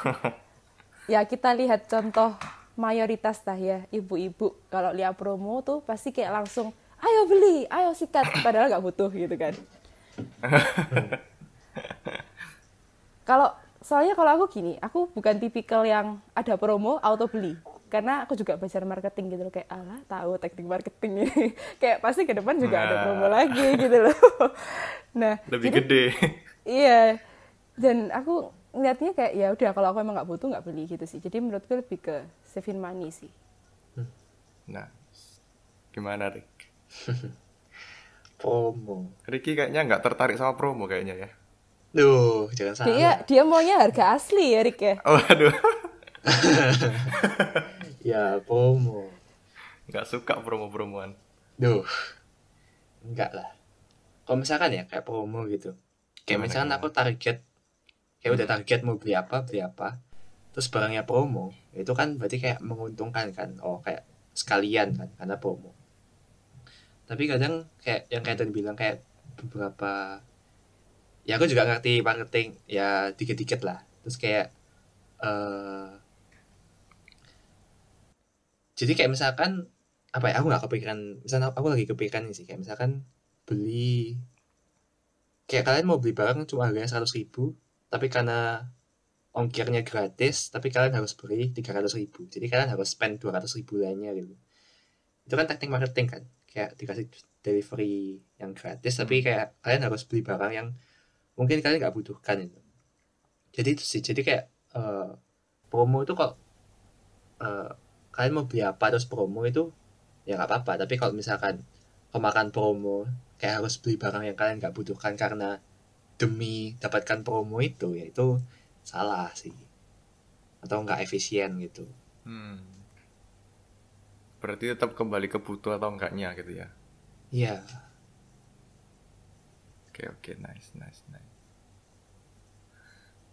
S2: [laughs] ya kita lihat contoh mayoritas lah ya ibu-ibu kalau lihat promo tuh pasti kayak langsung ayo beli, ayo sikat padahal nggak butuh gitu kan. [laughs] kalau soalnya kalau aku gini, aku bukan tipikal yang ada promo auto beli. Karena aku juga belajar marketing gitu loh kayak alah tahu teknik marketing ini. [laughs] kayak pasti ke depan juga ada
S1: Nah.
S2: promo lagi gitu loh. Nah,
S1: lebih
S2: jadi-
S1: gede [laughs]
S2: Iya. Dan aku ngeliatnya kayak ya udah kalau aku emang nggak butuh nggak beli gitu sih. Jadi menurutku lebih ke saving money sih.
S1: nah gimana Rick [laughs]
S3: Promo.
S1: Ricky kayaknya nggak tertarik sama promo kayaknya ya
S3: Duh, jangan salah.
S2: Dia dia maunya harga asli ya Rick ya.
S1: oh aduh [laughs]
S3: Ya, promo.
S1: nggak suka promo-promoan
S3: Duh. Enggak lah. Kalau misalkan ya kayak promo gitu. Kayak
S1: Gimana,
S3: misalkan aku target kayak udah target mau beli apa, beli apa. Terus barangnya promo, itu kan berarti kayak menguntungkan kan. Oh, kayak sekalian kan karena promo. Tapi kadang kayak yang kayak tadi bilang kayak beberapa ya aku juga ngerti marketing ya dikit-dikit lah. Terus kayak eh jadi kayak misalkan apa ya aku nggak kepikiran misalnya aku lagi kepikiran sih kayak misalkan beli. Kayak kalian mau beli barang cuma harganya seratus ribu tapi karena ongkirnya gratis tapi kalian harus beli tiga ratus ribu. Jadi kalian harus spend dua ratus ribu lainnya gitu. Itu kan teknik marketing kan kayak dikasih delivery yang gratis tapi kayak kalian harus beli barang yang mungkin kalian nggak butuhkan itu. Jadi itu sih jadi kayak eh, promo itu kok eh, kalian mau beli apa terus promo itu ya nggak apa-apa. Tapi kalau misalkan kemakan promo kayak harus beli barang yang kalian nggak butuhkan karena demi dapatkan promo itu ya itu salah sih. Atau nggak efisien gitu.
S1: Hmm. berarti tetap kembali ke butuh atau enggaknya gitu ya?
S3: Iya.
S1: Oke oke. Nice nice nice.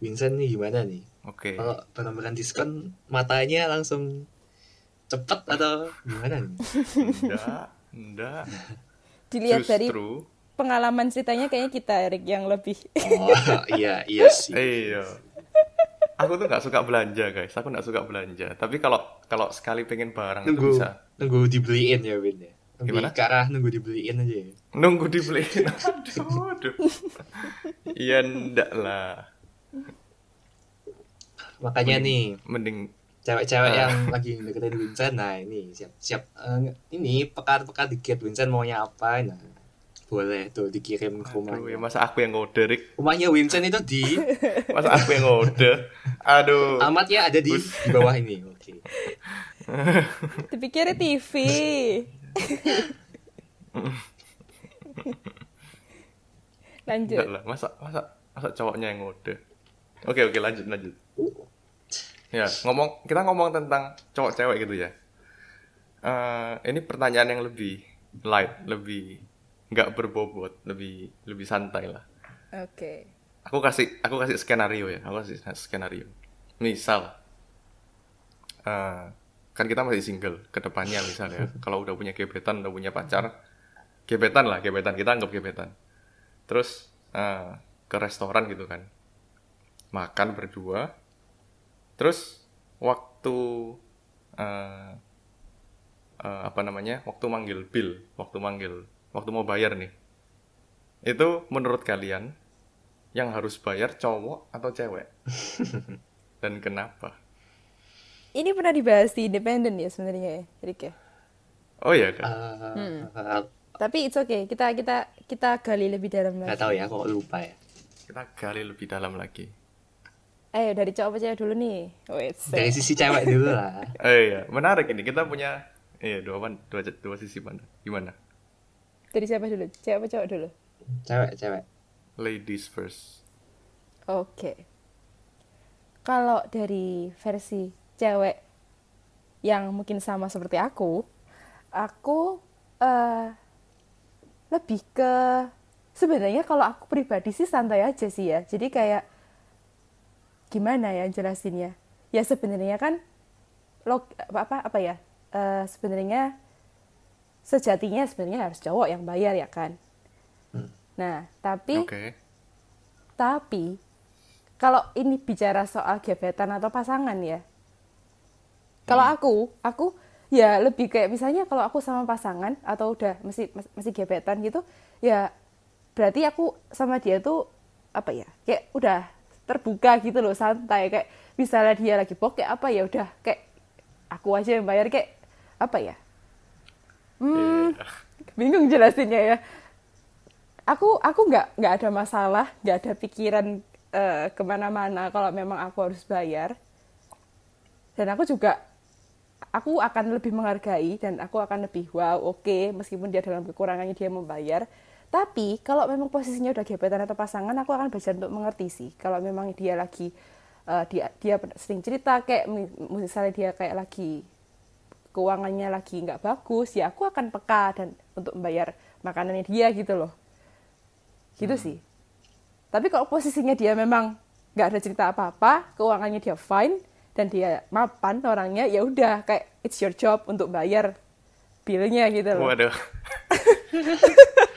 S3: Vincent nih gimana nih?
S1: Oke.
S3: kalau barang-barang diskon matanya langsung cepet atau gimana nih? [laughs]
S1: Enggak, enggak.
S2: Dilihat dari
S1: Justru,
S2: pengalaman ceritanya kayaknya kita Erik yang lebih.
S3: oh [laughs] iya iya sih
S1: iya. Aku tuh nggak suka belanja guys. Aku nggak suka belanja. Tapi kalau kalau sekali pengen barang
S3: nunggu
S1: bisa
S3: nunggu dibeliin ya Win ya lebih
S1: Gimana?
S3: ke arah nunggu dibeliin aja ya
S1: nunggu dibeliin. [laughs] Aduh, aduh. Iya ndak lah.
S3: makanya
S1: Mending-
S3: nih
S1: Mending
S3: cewek-cewek
S1: Ah.
S3: yang lagi deketin Vincent nah ini siap siap Eh, ini pekan-pekan dikit Vincent maunya apa nah boleh tuh dikirim ke
S1: aduh, ya
S3: rumahnya
S1: masa aku yang ngode, Rik?
S3: rumahnya Vincent itu di [laughs]
S1: Masa aku yang ngode? Aduh.
S3: alamatnya ada di di bawah ini oke [laughs]
S2: Dipikirnya TV. [laughs] Lanjut.
S1: Enggak lah, masa masa masa cowoknya yang ngode. Oke oke lanjut lanjut. Ya ngomong kita ngomong tentang cowok cewek gitu ya. Eh ini pertanyaan yang lebih light, lebih nggak berbobot, lebih lebih santai lah.
S2: Oke.
S1: Aku kasih aku kasih skenario ya, aku kasih skenario. Misal, eh kan kita masih single, ke depannya misalnya, [laughs] kalau udah punya gebetan, udah punya pacar, gebetan lah, gebetan kita anggap gebetan. Terus eh, ke restoran gitu kan, makan berdua. Terus waktu eh, eh, apa namanya, waktu manggil bill, waktu manggil, waktu mau bayar nih, itu menurut kalian yang harus bayar cowok atau cewek? [laughs] Dan kenapa?
S2: Ini pernah dibahas di independen ya sebenarnya ya, Erik ya.
S1: Oh iya kan?
S3: Eh,
S2: Tapi it's okay, kita kita kita gali lebih dalam
S3: nggak
S2: lagi.
S3: tahu ya kok lupa ya
S1: Kita gali lebih dalam lagi.
S2: Ayo dari cowok apa cewek dulu nih. Wait,
S3: dari sisi cewek dulu lah [laughs]
S1: Eh iya, menarik ini. Kita punya iya dua pan- dua, dua sisi pandang. Gimana?
S2: dari siapa dulu? Cewek apa cowok dulu?
S3: cewek cewek
S1: Ladies first.
S2: Oke. Kalau dari versi cewek yang mungkin sama seperti aku, aku eh, lebih ke sebenarnya kalau aku pribadi sih santai aja sih ya. Jadi kayak gimana ya jelasinnya? Ya sebenarnya kan log apa apa, apa ya? Eh, sebenarnya sejatinya sebenarnya harus cowok yang bayar ya kan. Nah, tapi
S1: Oke.
S2: tapi kalau ini bicara soal gebetan atau pasangan ya. Kalau aku, aku ya lebih kayak misalnya kalau aku sama pasangan atau udah masih mas- masih gebetan gitu, ya berarti aku sama dia tuh apa ya? Kayak udah terbuka gitu loh, santai kayak misalnya dia lagi bokeh apa ya udah kayak aku aja yang bayar kayak apa ya? Hmm,
S1: Iya.
S2: bingung jelasinnya ya aku aku nggak nggak ada masalah nggak ada pikiran eh, ke mana-mana kalau memang aku harus bayar dan aku juga aku akan lebih menghargai dan aku akan lebih wow oke meskipun dia dalam kekurangannya dia membayar tapi kalau memang posisinya udah gebetan atau pasangan aku akan belajar untuk mengerti sih kalau memang dia lagi eh, dia dia sering cerita kayak mi- misalnya dia kayak lagi keuangannya lagi nggak bagus ya aku akan peka dan untuk membayar makanannya dia gitu loh. Gitu sih. Tapi kalau posisinya dia memang nggak ada cerita apa-apa keuangannya dia fine dan dia mapan orangnya ya udah kayak it's your job untuk bayar billnya gitu loh
S1: Waduh. [laughs]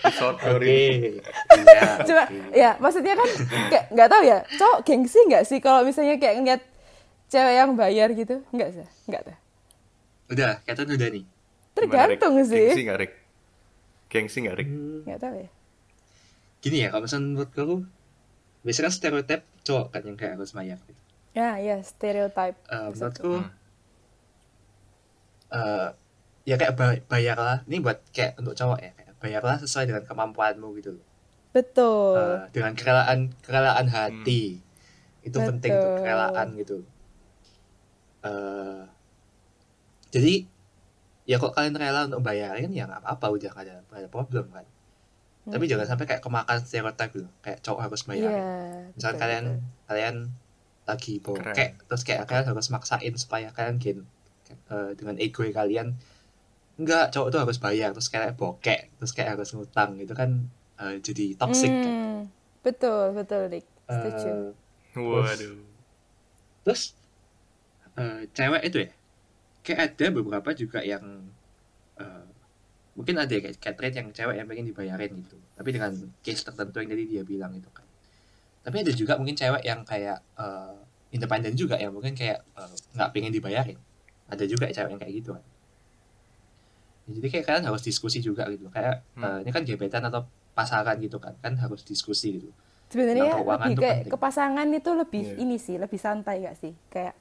S1: Story.
S3: iya [laughs]
S2: cuma ya maksudnya kan kayak nggak tahu ya cowok gengsi nggak sih kalau misalnya kayak ngeliat cewek yang bayar gitu nggak sih nggak tuh
S3: udah kata udah nih
S1: Gimana, Rick?
S2: tergantung
S1: Gengsi
S2: sih
S1: nggak, Rick? Gengsi nggak, Rick?
S3: Hmm,
S2: nggak tahu ya
S3: gini ya kalau misalnya menurut aku biasanya kan stereotip cowok kan yang kayak harus bayar gitu.
S2: ya ya stereotype
S3: Eh, menurutku
S1: Hmm.
S3: eh, ya kayak ba- bayarlah. Ini buat kayak untuk cowok ya kayak bayarlah sesuai dengan kemampuanmu gitu loh.
S2: Betul.
S3: Eh, dengan kerelaan kerelaan hati. Itu penting tuh
S2: Betul.
S3: kerelaan gitu. Eh jadi ya kok kalian rela untuk bayarin ya nggak apa-apa udah gak ada, gak ada problem kan. Tapi jangan sampai kayak kemakan stereotip gitu kayak cowok harus
S2: Iya,
S3: bayarin. misal
S2: betul,
S3: kalian
S2: betul.
S3: kalian lagi bokek terus kayak kalian harus maksain supaya kalian gain eh, dengan ego kalian enggak cowok tuh harus bayar terus kayak bokek terus kayak harus ngutang gitu kan eh, jadi toxic kan
S2: Hmm, betul betul Dik setuju
S3: Eh,
S1: Waduh.
S3: Terus eh, cewek itu ya, kayak ada beberapa juga yang eh, mungkin ada ya, kayak catering yang cewek yang pengen dibayarin gitu. Tapi dengan case tertentu yang tadi dia bilang itu kan. Tapi ada juga mungkin cewek yang kayak eh, independen juga yang mungkin kayak nggak pengen dibayarin. Ada juga cewek yang kayak gitu kan. Jadi kayak kalian harus diskusi juga gitu. Kayak
S1: Hmm.
S3: eh, ini kan gebetan atau pasangan gitu kan, kan harus diskusi gitu.
S2: sebenarnya lebih kayak
S3: penting.
S2: ke pasangan itu lebih
S1: Iya.
S2: ini sih lebih santai gak sih kayak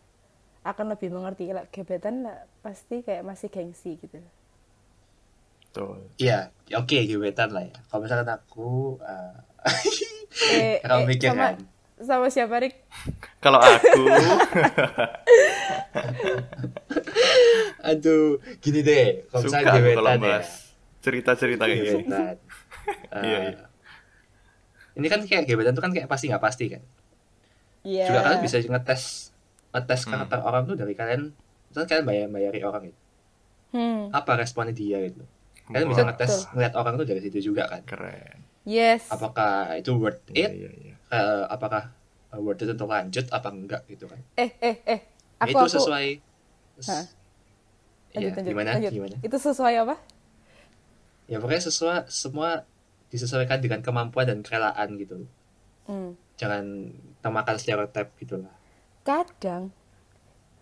S2: akan lebih mengerti Lah, gebetan lah, pasti kayak masih gengsi gitu.
S3: Iya, ya oke gebetan lah ya. Kalau misalkan aku eh,
S2: eh, [laughs]
S3: Kamu
S2: eh,
S3: mikir
S2: sama
S3: kan?
S2: sama siapa Rik
S1: Kalau aku
S3: Aduh, gini deh. Kalau
S1: suka aku kalau
S3: ya.
S1: bahas cerita-cerita kayak gitu. [laughs] Iya, iya.
S3: Ini kan kayak gebetan tuh kan kayak pasti nggak pasti kan.
S2: Iya
S3: Juga kalian bisa ngetes ngetes
S1: Hmm.
S3: karakter orang tuh dari kalian. Misalnya kalian bayar bayari orang gitu.
S2: hmm.
S3: Apa responnya dia gitu. Kalian bisa ngetes ngeliat orang tuh dari situ juga kan.
S1: keren.
S2: yes
S3: Apakah itu worth it?
S1: iya, iya.
S3: Eh, apakah eh, worth it untuk lanjut apa enggak gitu kan.
S2: eh eh eh aku
S3: itu
S2: aku
S3: sesuai
S2: Hah?
S3: Iya,
S2: lanjut,
S3: gimana?
S2: lanjut.
S3: Gimana?
S2: itu sesuai apa
S3: Ya pokoknya sesuai semua disesuaikan dengan kemampuan dan kerelaan gitu.
S2: hmm.
S3: Jangan termakan stereotip gitu lah.
S2: kadang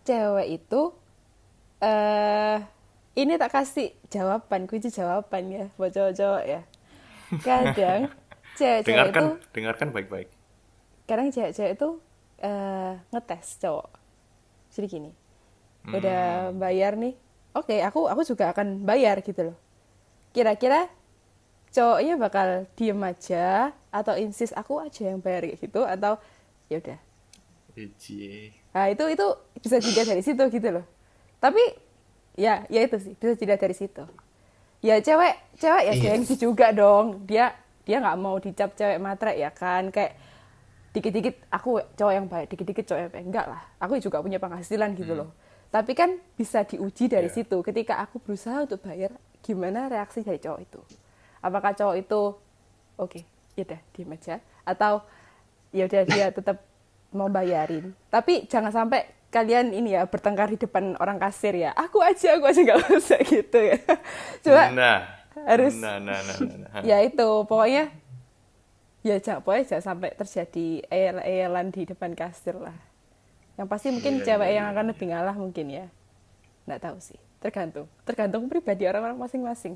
S2: cewek itu eh ini tak kasih jawaban kunci jawaban ya buat cowok-cowok ya [laughs] kadang [laughs] cewek-cewek itu
S1: Dengarkan, dengarkan baik-baik.
S2: Kadang cewek-cewek itu eh ngetes cowok jadi gini udah bayar nih oke aku aku juga akan bayar gitu loh kira-kira cowoknya bakal diem aja atau insist aku aja yang bayar kayak gitu atau ya udah. Nah, itu itu bisa dilihat dari situ gitu loh. Tapi ya, ya itu sih, bisa dilihat dari situ. Ya cewek, cewek ya
S3: Iya.
S2: gengsi juga dong. Dia dia nggak mau dicap cewek matre ya kan, kayak dikit-dikit aku cowok yang baik, dikit-dikit cowok yang baik. Enggak lah, aku juga punya penghasilan gitu loh. Tapi kan bisa diuji dari
S1: Iya.
S2: situ. Ketika aku berusaha untuk bayar, gimana reaksi dari cowok itu? Apakah cowok itu oke, ya udah diem aja atau ya udah dia [laughs] tetap mau bayarin. Tapi jangan sampai kalian ini ya bertengkar di depan orang kasir ya. Aku aja, aku aja nggak [laughs] usah gitu ya. Coba
S1: Nah,
S2: harus-
S1: Nah, nah, nah, nah, nah.
S2: ya itu pokoknya ya jangan pokoknya jangan sampai terjadi eyel-eyelan di depan kasir lah. Yang pasti mungkin
S1: Iya,
S2: cewek
S1: iya,
S2: yang
S1: iya,
S2: akan lebih ngalah mungkin ya. Nggak tahu sih, tergantung. Tergantung pribadi orang-orang masing-masing.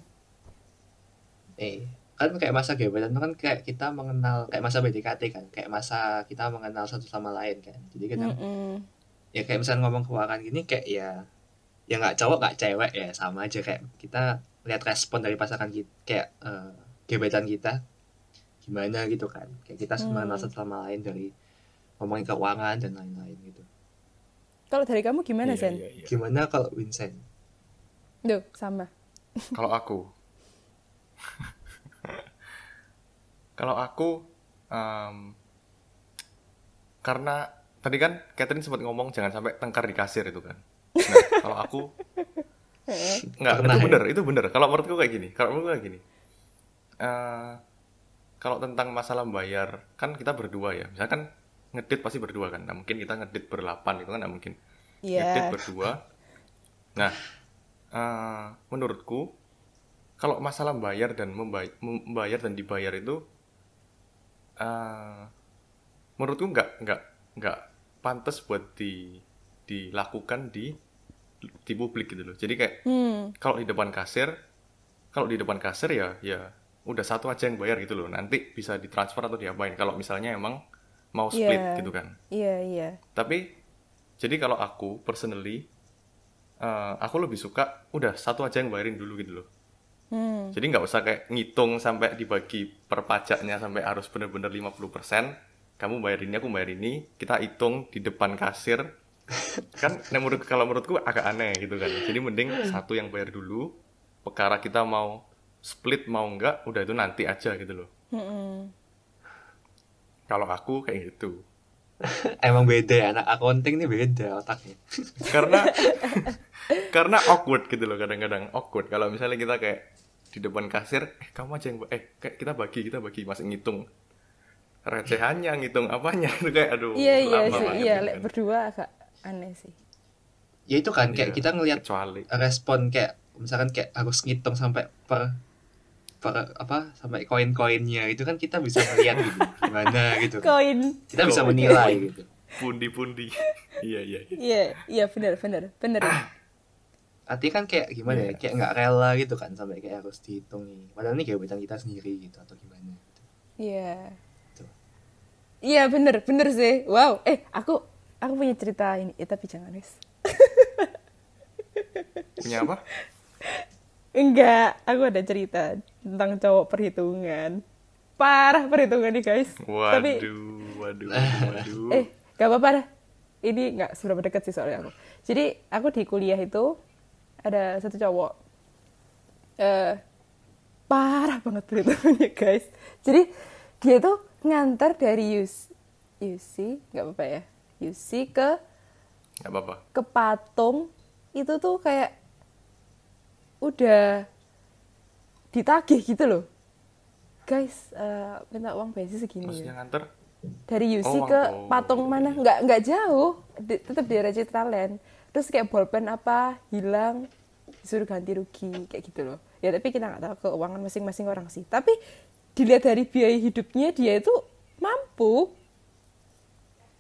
S3: Eh, kan kayak masa gebetan itu kan kayak kita mengenal kayak masa BDKT kan, kayak masa kita mengenal satu sama lain kan. Jadi kadang
S2: Mm-mm.
S3: ya kayak misalnya ngomong keuangan gini kayak ya ya nggak cowok nggak cewek ya sama aja kayak kita lihat respon dari pasangan kita kayak eh, gebetan kita gimana gitu kan kayak kita
S2: Hmm.
S3: mengenal satu sama lain dari ngomongin keuangan dan lain-lain gitu
S2: Kalau dari kamu gimana,
S1: Iya,
S2: Zen?
S1: iya, iya.
S3: gimana kalau Vincent
S2: Duh, sama. [laughs]
S1: Kalau aku, kalau aku, em, karena tadi kan Catherine sempat ngomong jangan sampai tengkar di kasir itu kan. Nah, [laughs] kalau aku nggak itu
S3: ya?
S1: bener, itu bener. Kalau menurutku kayak gini, kalau menurutku kayak gini. Eh, kalau tentang masalah bayar, kan kita berdua ya. Misalkan ngedit pasti berdua kan. Nah, mungkin kita ngedit berlapan itu kan nggak mungkin. ngedit
S2: Iya.
S1: berdua. Nah, eh, menurutku kalau masalah bayar dan membay- membayar dan dibayar itu eh, menurutku nggak nggak nggak pantas buat di dilakukan di di publik gitu loh. Jadi kayak
S2: Hmm.
S1: kalau di depan kasir, kalau di depan kasir ya ya udah satu aja yang bayar gitu loh. Nanti bisa ditransfer atau diapain. Kalau misalnya emang mau split
S2: Iya.
S1: gitu kan.
S2: Iya, iya.
S1: Tapi jadi kalau aku personally eh, aku lebih suka udah satu aja yang bayarin dulu gitu loh.
S2: Hmm.
S1: Jadi nggak usah kayak ngitung sampai dibagi per pajaknya sampai harus bener-bener 50%. Kamu bayar ini, aku bayar ini, kita hitung di depan kasir. [laughs] kan nah, menurut kalau menurutku agak aneh gitu kan. Jadi mending satu yang bayar dulu. Perkara kita mau split mau enggak, udah itu nanti aja gitu loh.
S2: Mm-mm.
S1: Kalau aku kayak gitu. [laughs]
S3: emang beda ya anak accounting ini beda otaknya [laughs]
S1: karena karena awkward gitu loh kadang-kadang awkward kalau misalnya kita kayak di depan kasir eh kamu aja yang eh kayak kita bagi kita bagi masih ngitung recehannya ngitung apanya itu [laughs] kayak aduh
S2: iya iya
S1: lama
S2: sih
S1: banget
S2: iya
S1: kan.
S2: berdua agak aneh sih
S3: ya itu kan kayak
S1: Iya,
S3: kita ngelihat respon kayak misalkan kayak harus ngitung sampai per apa sampai koin-koinnya itu kan kita bisa melihat gitu [laughs] gimana gitu.
S2: Koin.
S3: Kita bisa
S1: Koin.
S3: menilai gitu.
S1: Pundi-pundi. [laughs] Iya iya iya.
S2: iya iya benar benar benar. [clears throat]
S3: Artinya kan kayak gimana ya
S1: Iya.
S3: kayak nggak rela gitu kan sampai kayak harus dihitung nih padahal ini kebetulan kita sendiri gitu atau gimana gitu.
S2: iya.
S3: Tuh.
S2: iya benar benar sih. Wow. Eh aku aku punya cerita ini. Eh, tapi jangan wis
S1: punya apa [laughs]
S2: enggak aku ada cerita tentang cowok perhitungan. Parah perhitungan nih guys. Tapi
S1: waduh waduh waduh, waduh.
S2: eh gak apa-apa dah. Ini nggak seberapa dekat sih soalnya aku. Jadi aku di kuliah itu ada satu cowok. Eh parah banget perhitungannya guys. Jadi dia tuh ngantar dari US, UC nggak apa-apa ya UC ke
S1: nggak apa-apa.
S2: ke patung. Itu tuh kayak udah ditagih gitu loh. Guys eh, minta uang bensin segini ya.
S1: nganter?
S2: Dari UC
S1: Oh,
S2: ke
S1: oh,
S2: patung
S1: iya,
S2: mana? Nggak nggak jauh. Di, tetap di area Citraland. Terus kayak bolpen apa hilang disuruh ganti rugi kayak gitu loh. Ya tapi kita nggak tahu keuangan masing-masing orang sih. Tapi dilihat dari biaya hidupnya dia itu mampu.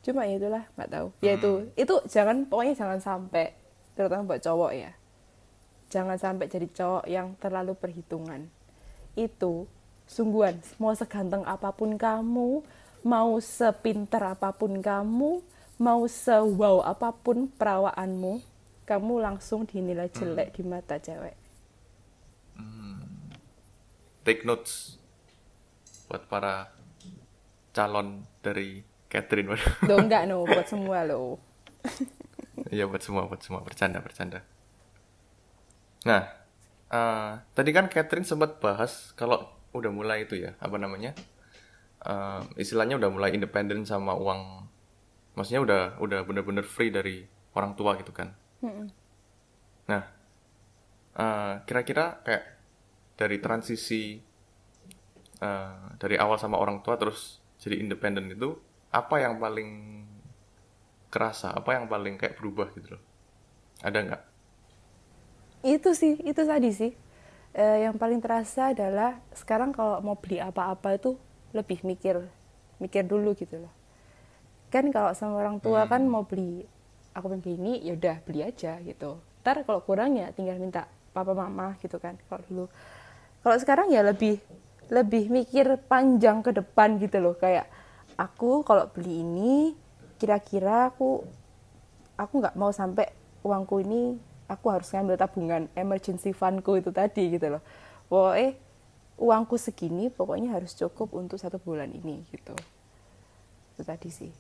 S2: Cuma ya itulah nggak tahu. Ya itu itu jangan pokoknya jangan sampai terutama buat cowok ya jangan sampai jadi cowok yang terlalu perhitungan. Itu sungguhan mau seganteng apa pun kamu mau sepinter apa pun kamu mau sewow apa pun perawaanmu kamu langsung dinilai jelek di mata cewek.
S1: Take notes buat para calon dari Catherine.
S2: Loh enggak no buat semua lo [laughs]
S1: Iya buat semua, buat semua. Bercanda, bercanda. Nah, eh, tadi kan Catherine sempat bahas kalau udah mulai itu ya, apa namanya? eh, istilahnya udah mulai independen sama uang, maksudnya udah udah bener-bener free dari orang tua gitu kan. Nah, eh, kira-kira kayak dari transisi eh, dari awal sama orang tua terus jadi independen itu apa yang paling kerasa apa yang paling kayak berubah gitu loh ada nggak
S2: itu sih itu tadi sih. Eh, yang paling terasa adalah sekarang kalau mau beli apa-apa itu lebih mikir mikir dulu gitu loh. Kan kalau sama orang tua kan mau beli aku pengen beli ini ya udah beli aja gitu. Ntar kalau kurang ya tinggal minta papa mama gitu kan kalau dulu. Kalau sekarang ya lebih lebih mikir panjang ke depan gitu loh. Kayak aku kalau beli ini kira-kira aku aku nggak mau sampai uangku ini aku harus ngambil tabungan emergency fundku itu tadi gitu loh. Pokoknya uangku segini pokoknya harus cukup untuk satu bulan ini gitu. Itu tadi sih.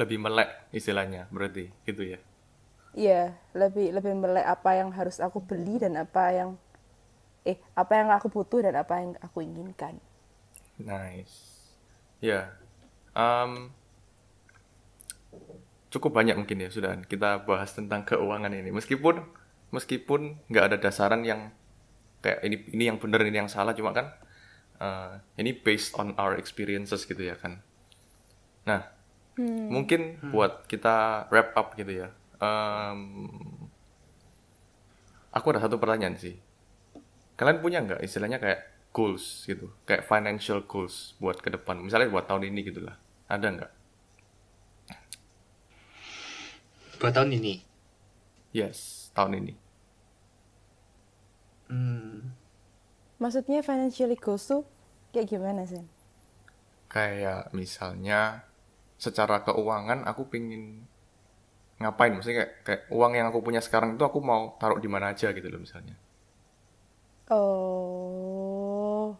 S1: Lebih melek istilahnya berarti gitu ya?
S2: Iya, lebih lebih melek apa yang harus aku beli dan apa yang eh apa yang aku butuh dan apa yang aku inginkan.
S1: nice. Ya em, cukup banyak mungkin ya sudah kita bahas tentang keuangan ini. Meskipun meskipun nggak ada dasaran yang kayak ini ini yang benar ini yang salah cuma kan eh, ini based on our experiences gitu ya kan. Nah mungkin buat kita wrap up gitu ya em, aku ada satu pertanyaan sih. Kalian punya nggak istilahnya kayak goals gitu kayak financial goals buat ke depan? Misalnya buat tahun ini gitu lah ada nggak
S3: buat tahun ini?
S1: Yes tahun ini.
S3: Hmm,
S2: Maksudnya financially goals tuh kayak gimana sih?
S1: kayak misalnya secara keuangan aku pingin ngapain? Maksudnya kayak, kayak uang yang aku punya sekarang itu aku mau taruh di mana aja gitu loh misalnya.
S2: Oh,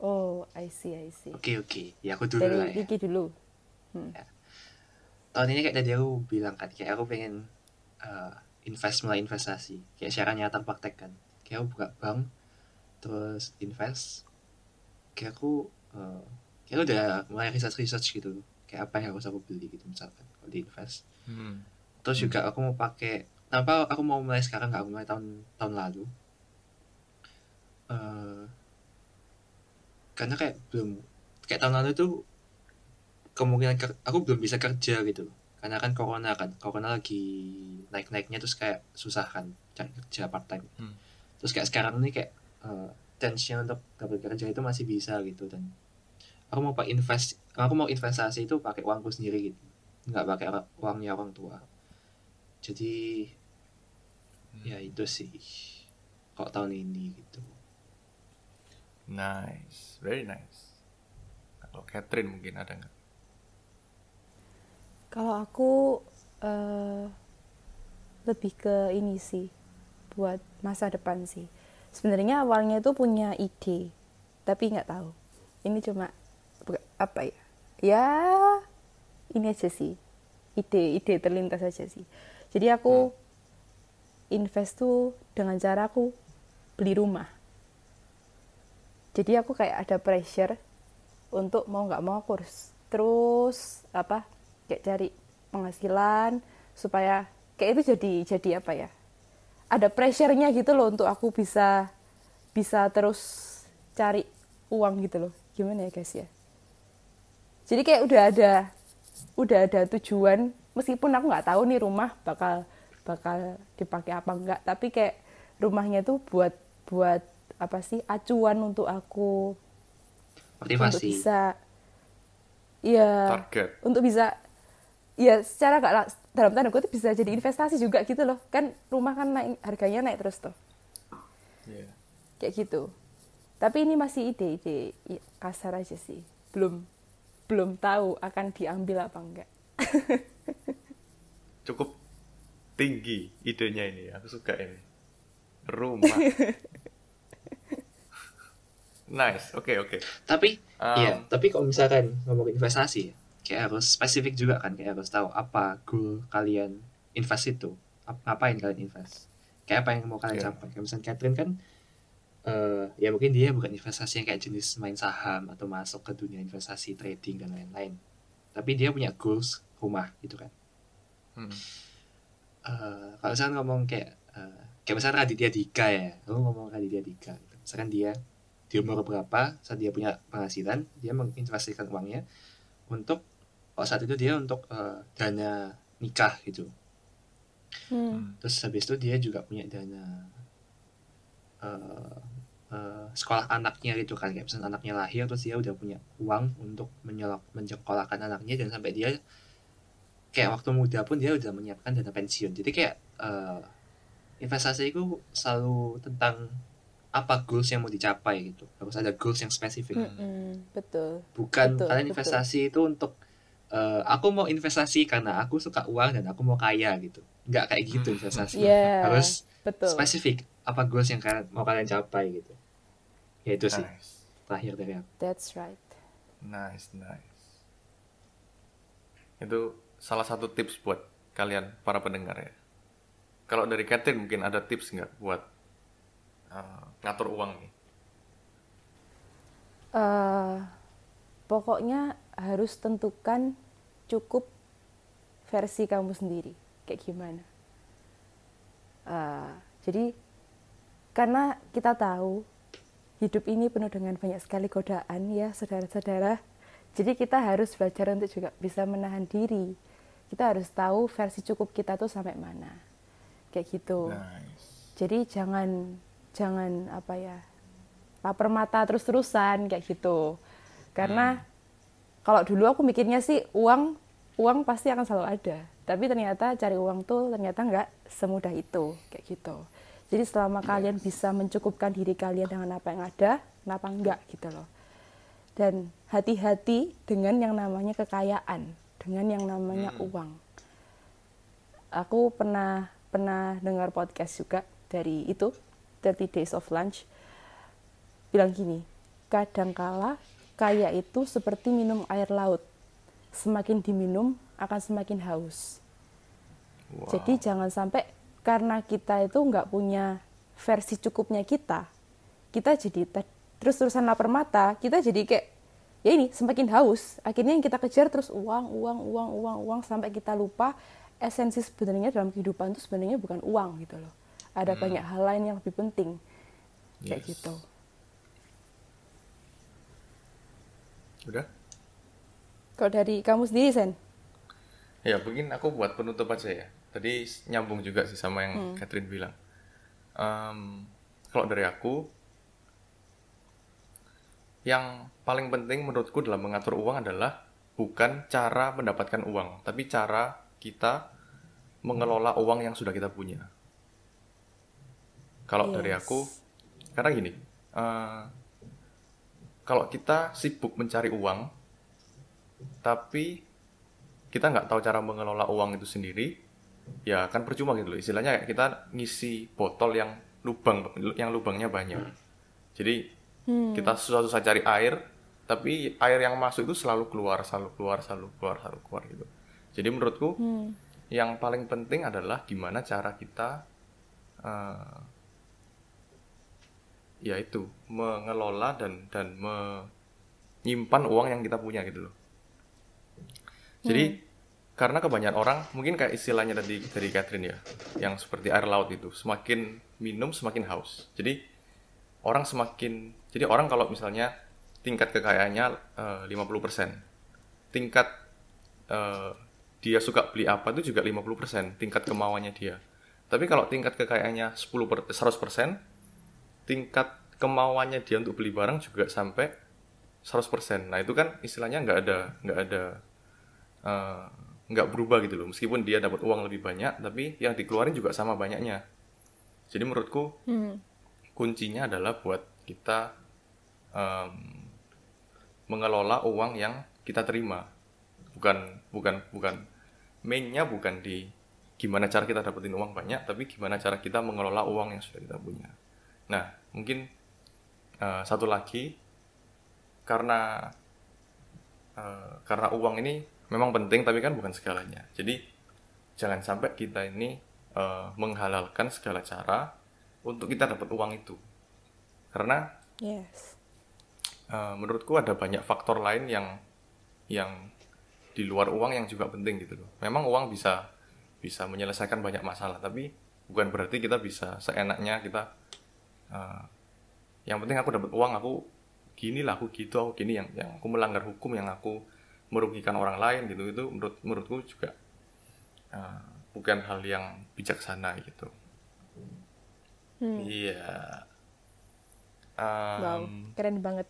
S2: oh, I see, I see.
S3: oke oke. Ya aku dulu lah
S2: Dari
S3: ya.
S2: Riki dulu.
S3: Tahun ini kayak tadi aku bilang kan kayak aku pengen eh, invest mulai investasi. Kayak secara nyata praktek kan. Kayak aku buka bank terus invest. Kayak aku eh, kayak aku udah mulai research research gitu. Kayak apa yang harus aku beli gitu misalkan kalau di invest.
S1: Hmm.
S3: terus juga aku mau pakai kenapa aku mau mulai sekarang nggak? Mulai tahun tahun lalu. Eh, karena kayak belum kayak tahun lalu tuh kemungkinan aku belum bisa kerja gitu karena kan corona kan corona lagi naik naiknya terus kayak susah kan cari kerja part time
S1: Hmm.
S3: terus kayak sekarang ini kayak uh, chance-nya untuk dapat kerja itu masih bisa gitu dan aku mau pakai invest aku mau investasi itu pakai uangku sendiri gitu. Nggak pakai uangnya orang tua. Jadi ya itu sih. Kok tahun ini gitu.
S1: Nice, very nice. Kalau Catherine mungkin ada nggak?
S2: Kalau aku eh, lebih ke ini sih, buat masa depan sih. Sebenarnya awalnya itu punya ide, tapi nggak tahu. Ini cuma apa ya? Ya ini aja sih, ide-ide terlintas aja sih. Jadi aku invest tuh dengan cara aku beli rumah. Jadi aku kayak ada pressure untuk mau nggak mau aku harus terus apa kayak cari penghasilan supaya kayak itu jadi jadi apa ya ada pressure-nya gitu loh untuk aku bisa bisa terus cari uang gitu loh. Gimana ya guys ya? Jadi kayak udah ada udah ada tujuan meskipun aku nggak tahu nih rumah bakal bakal dipakai apa enggak tapi kayak rumahnya tuh buat buat apa sih acuan untuk aku. Untuk
S3: motivasi.
S2: bisa ya
S1: Target.
S2: untuk bisa ya secara gak la- dalam tanda kutip bisa jadi investasi juga gitu loh kan rumah kan naik harganya naik terus tuh
S1: Iya.
S2: kayak gitu tapi ini masih ide-ide kasar aja sih belum belum tahu akan diambil apa enggak [laughs]
S1: Cukup tinggi idenya ini. Aku suka ini. Rumah. [laughs] nice. Oke oke.
S3: tapi
S1: Um,
S3: iya tapi kalau misalkan ngomongin investasi ya, kayak harus spesifik juga kan kayak harus tahu apa goal kalian invest itu Ap- ngapain kalian invest kayak apa yang mau kalian
S1: Iya.
S3: capai kayak misalnya Catherine kan eh ya mungkin dia bukan investasi yang kayak jenis main saham atau masuk ke dunia investasi trading dan lain-lain tapi dia punya goals rumah gitu kan
S1: Hmm.
S3: Eh, kalau misalnya ngomong kayak eh, kayak misalnya Raditya Dika ya lu ngomong Raditya Dika gitu. misalkan dia di umur berapa saat dia punya penghasilan dia menginvestasikan uangnya untuk oh saat itu dia untuk eh, dana nikah gitu.
S2: Hmm.
S3: terus habis itu dia juga punya dana eh, eh, sekolah anaknya gitu kan. Kayak misalnya anaknya lahir terus dia udah punya uang untuk menyelok menyekolahkan anaknya. Dan sampai dia kayak waktu muda pun dia udah menyiapkan dana pensiun. Jadi kayak eh, investasi itu selalu tentang apa goals yang mau dicapai gitu. Harus ada goals yang spesifik.
S2: Mm-mm, betul.
S3: Bukan
S2: Betul,
S3: kalian
S2: betul.
S3: investasi itu untuk eh, aku mau investasi karena aku suka uang dan aku mau kaya gitu nggak kayak gitu
S1: Hmm.
S3: investasi
S2: ya
S3: harus
S2: betul
S3: spesifik apa goals yang kalian mau kalian capai gitu ya itu sih
S1: Nice.
S3: terakhir dari aku
S2: that's right
S1: Nice, nice. Itu salah satu tips buat kalian para pendengar ya. Kalau dari Catherine mungkin ada tips nggak buat uh, ngatur uang nih?
S2: Eh, pokoknya harus tentukan cukup versi kamu sendiri. Kayak gimana? Eh, jadi karena kita tahu hidup ini penuh dengan banyak sekali godaan ya saudara-saudara. Jadi kita harus belajar untuk juga bisa menahan diri. Kita harus tahu versi cukup kita tuh sampai mana. Kayak gitu.
S1: Nice.
S2: jadi jangan jangan apa ya lapar mata terus-terusan kayak gitu. Karena kalau dulu aku mikirnya sih uang uang pasti akan selalu ada. Tapi ternyata cari uang tuh ternyata nggak semudah itu kayak gitu. Jadi selama kalian bisa mencukupkan diri kalian dengan apa yang ada kenapa enggak gitu loh. Dan hati-hati dengan yang namanya kekayaan dengan yang namanya uang. Aku pernah pernah dengar podcast juga dari itu 30 Days of Lunch. Bilang gini kadangkala kaya itu seperti minum air laut. Semakin diminum akan semakin haus.
S1: Wow.
S2: jadi jangan sampai karena kita itu nggak punya versi cukupnya kita kita jadi te- terus-terusan lapar mata kita jadi kayak ya ini semakin haus. Akhirnya yang kita kejar terus uang uang uang uang uang sampai kita lupa esensi sebenarnya dalam kehidupan itu sebenarnya bukan uang gitu loh. Ada banyak hal lain yang lebih penting. Kayak
S1: Yes.
S2: gitu
S1: Udah?
S2: Kalau dari kamu sendiri, Sen?
S1: Ya, mungkin aku buat penutup aja ya. Tadi nyambung juga sih sama yang Catherine bilang. Em, kalau dari aku, yang paling penting menurutku dalam mengatur uang adalah bukan cara mendapatkan uang, tapi cara kita mengelola uang yang sudah kita punya. Kalau dari
S2: Yes.
S1: aku, karena gini, eh, kalau kita sibuk mencari uang, tapi kita nggak tahu cara mengelola uang itu sendiri, ya kan percuma gitu loh. Istilahnya kayak kita ngisi botol yang lubang, yang lubangnya banyak. Jadi kita susah-susah cari air, tapi air yang masuk itu selalu keluar, selalu keluar, selalu keluar, selalu keluar gitu. Jadi menurutku yang paling penting adalah gimana cara kita eh, yaitu mengelola dan dan menyimpan uang yang kita punya gitu loh. Jadi karena kebanyakan orang mungkin kayak istilahnya tadi dari Catherine ya, yang seperti air laut itu, semakin minum semakin haus. Jadi orang semakin jadi orang kalau misalnya tingkat kekayaannya eh, 50%, tingkat eh, dia suka beli apa itu juga 50%, tingkat kemauannya dia. Tapi kalau tingkat kekayaannya 10 per, 100%, tingkat kemauannya dia untuk beli barang juga sampai 100%. Nah, itu kan istilahnya nggak ada nggak ada eh, nggak berubah gitu loh. Meskipun dia dapat uang lebih banyak, tapi yang dikeluarin juga sama banyaknya. Jadi menurutku kuncinya adalah buat kita em, mengelola uang yang kita terima. Bukan bukan bukan mainnya bukan di gimana cara kita dapetin uang banyak, tapi gimana cara kita mengelola uang yang sudah kita punya. Nah, mungkin eh, satu lagi karena eh, karena uang ini memang penting tapi kan bukan segalanya. Jadi jangan sampai kita ini eh, menghalalkan segala cara untuk kita dapat uang itu. Karena
S2: Yes.
S1: eh, menurutku ada banyak faktor lain yang yang di luar uang yang juga penting gitu loh. Memang uang bisa bisa menyelesaikan banyak masalah, tapi bukan berarti kita bisa seenaknya kita eh, yang penting aku dapat uang, aku gini lah, aku gitu, aku gini yang yang aku melanggar hukum, yang aku merugikan orang lain gitu itu menurut menurutku juga eh, bukan hal yang bijaksana gitu. Iya.
S2: Wow,
S1: Em,
S2: keren banget.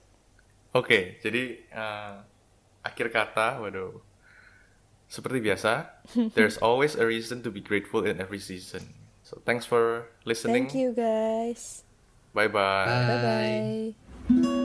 S1: Oke, jadi eh, akhir kata, waduh. Seperti biasa, [laughs] there's always a reason to be grateful in every season. So thanks for listening.
S2: Thank you guys.
S1: Bye bye.
S3: Bye.
S2: Bye bye.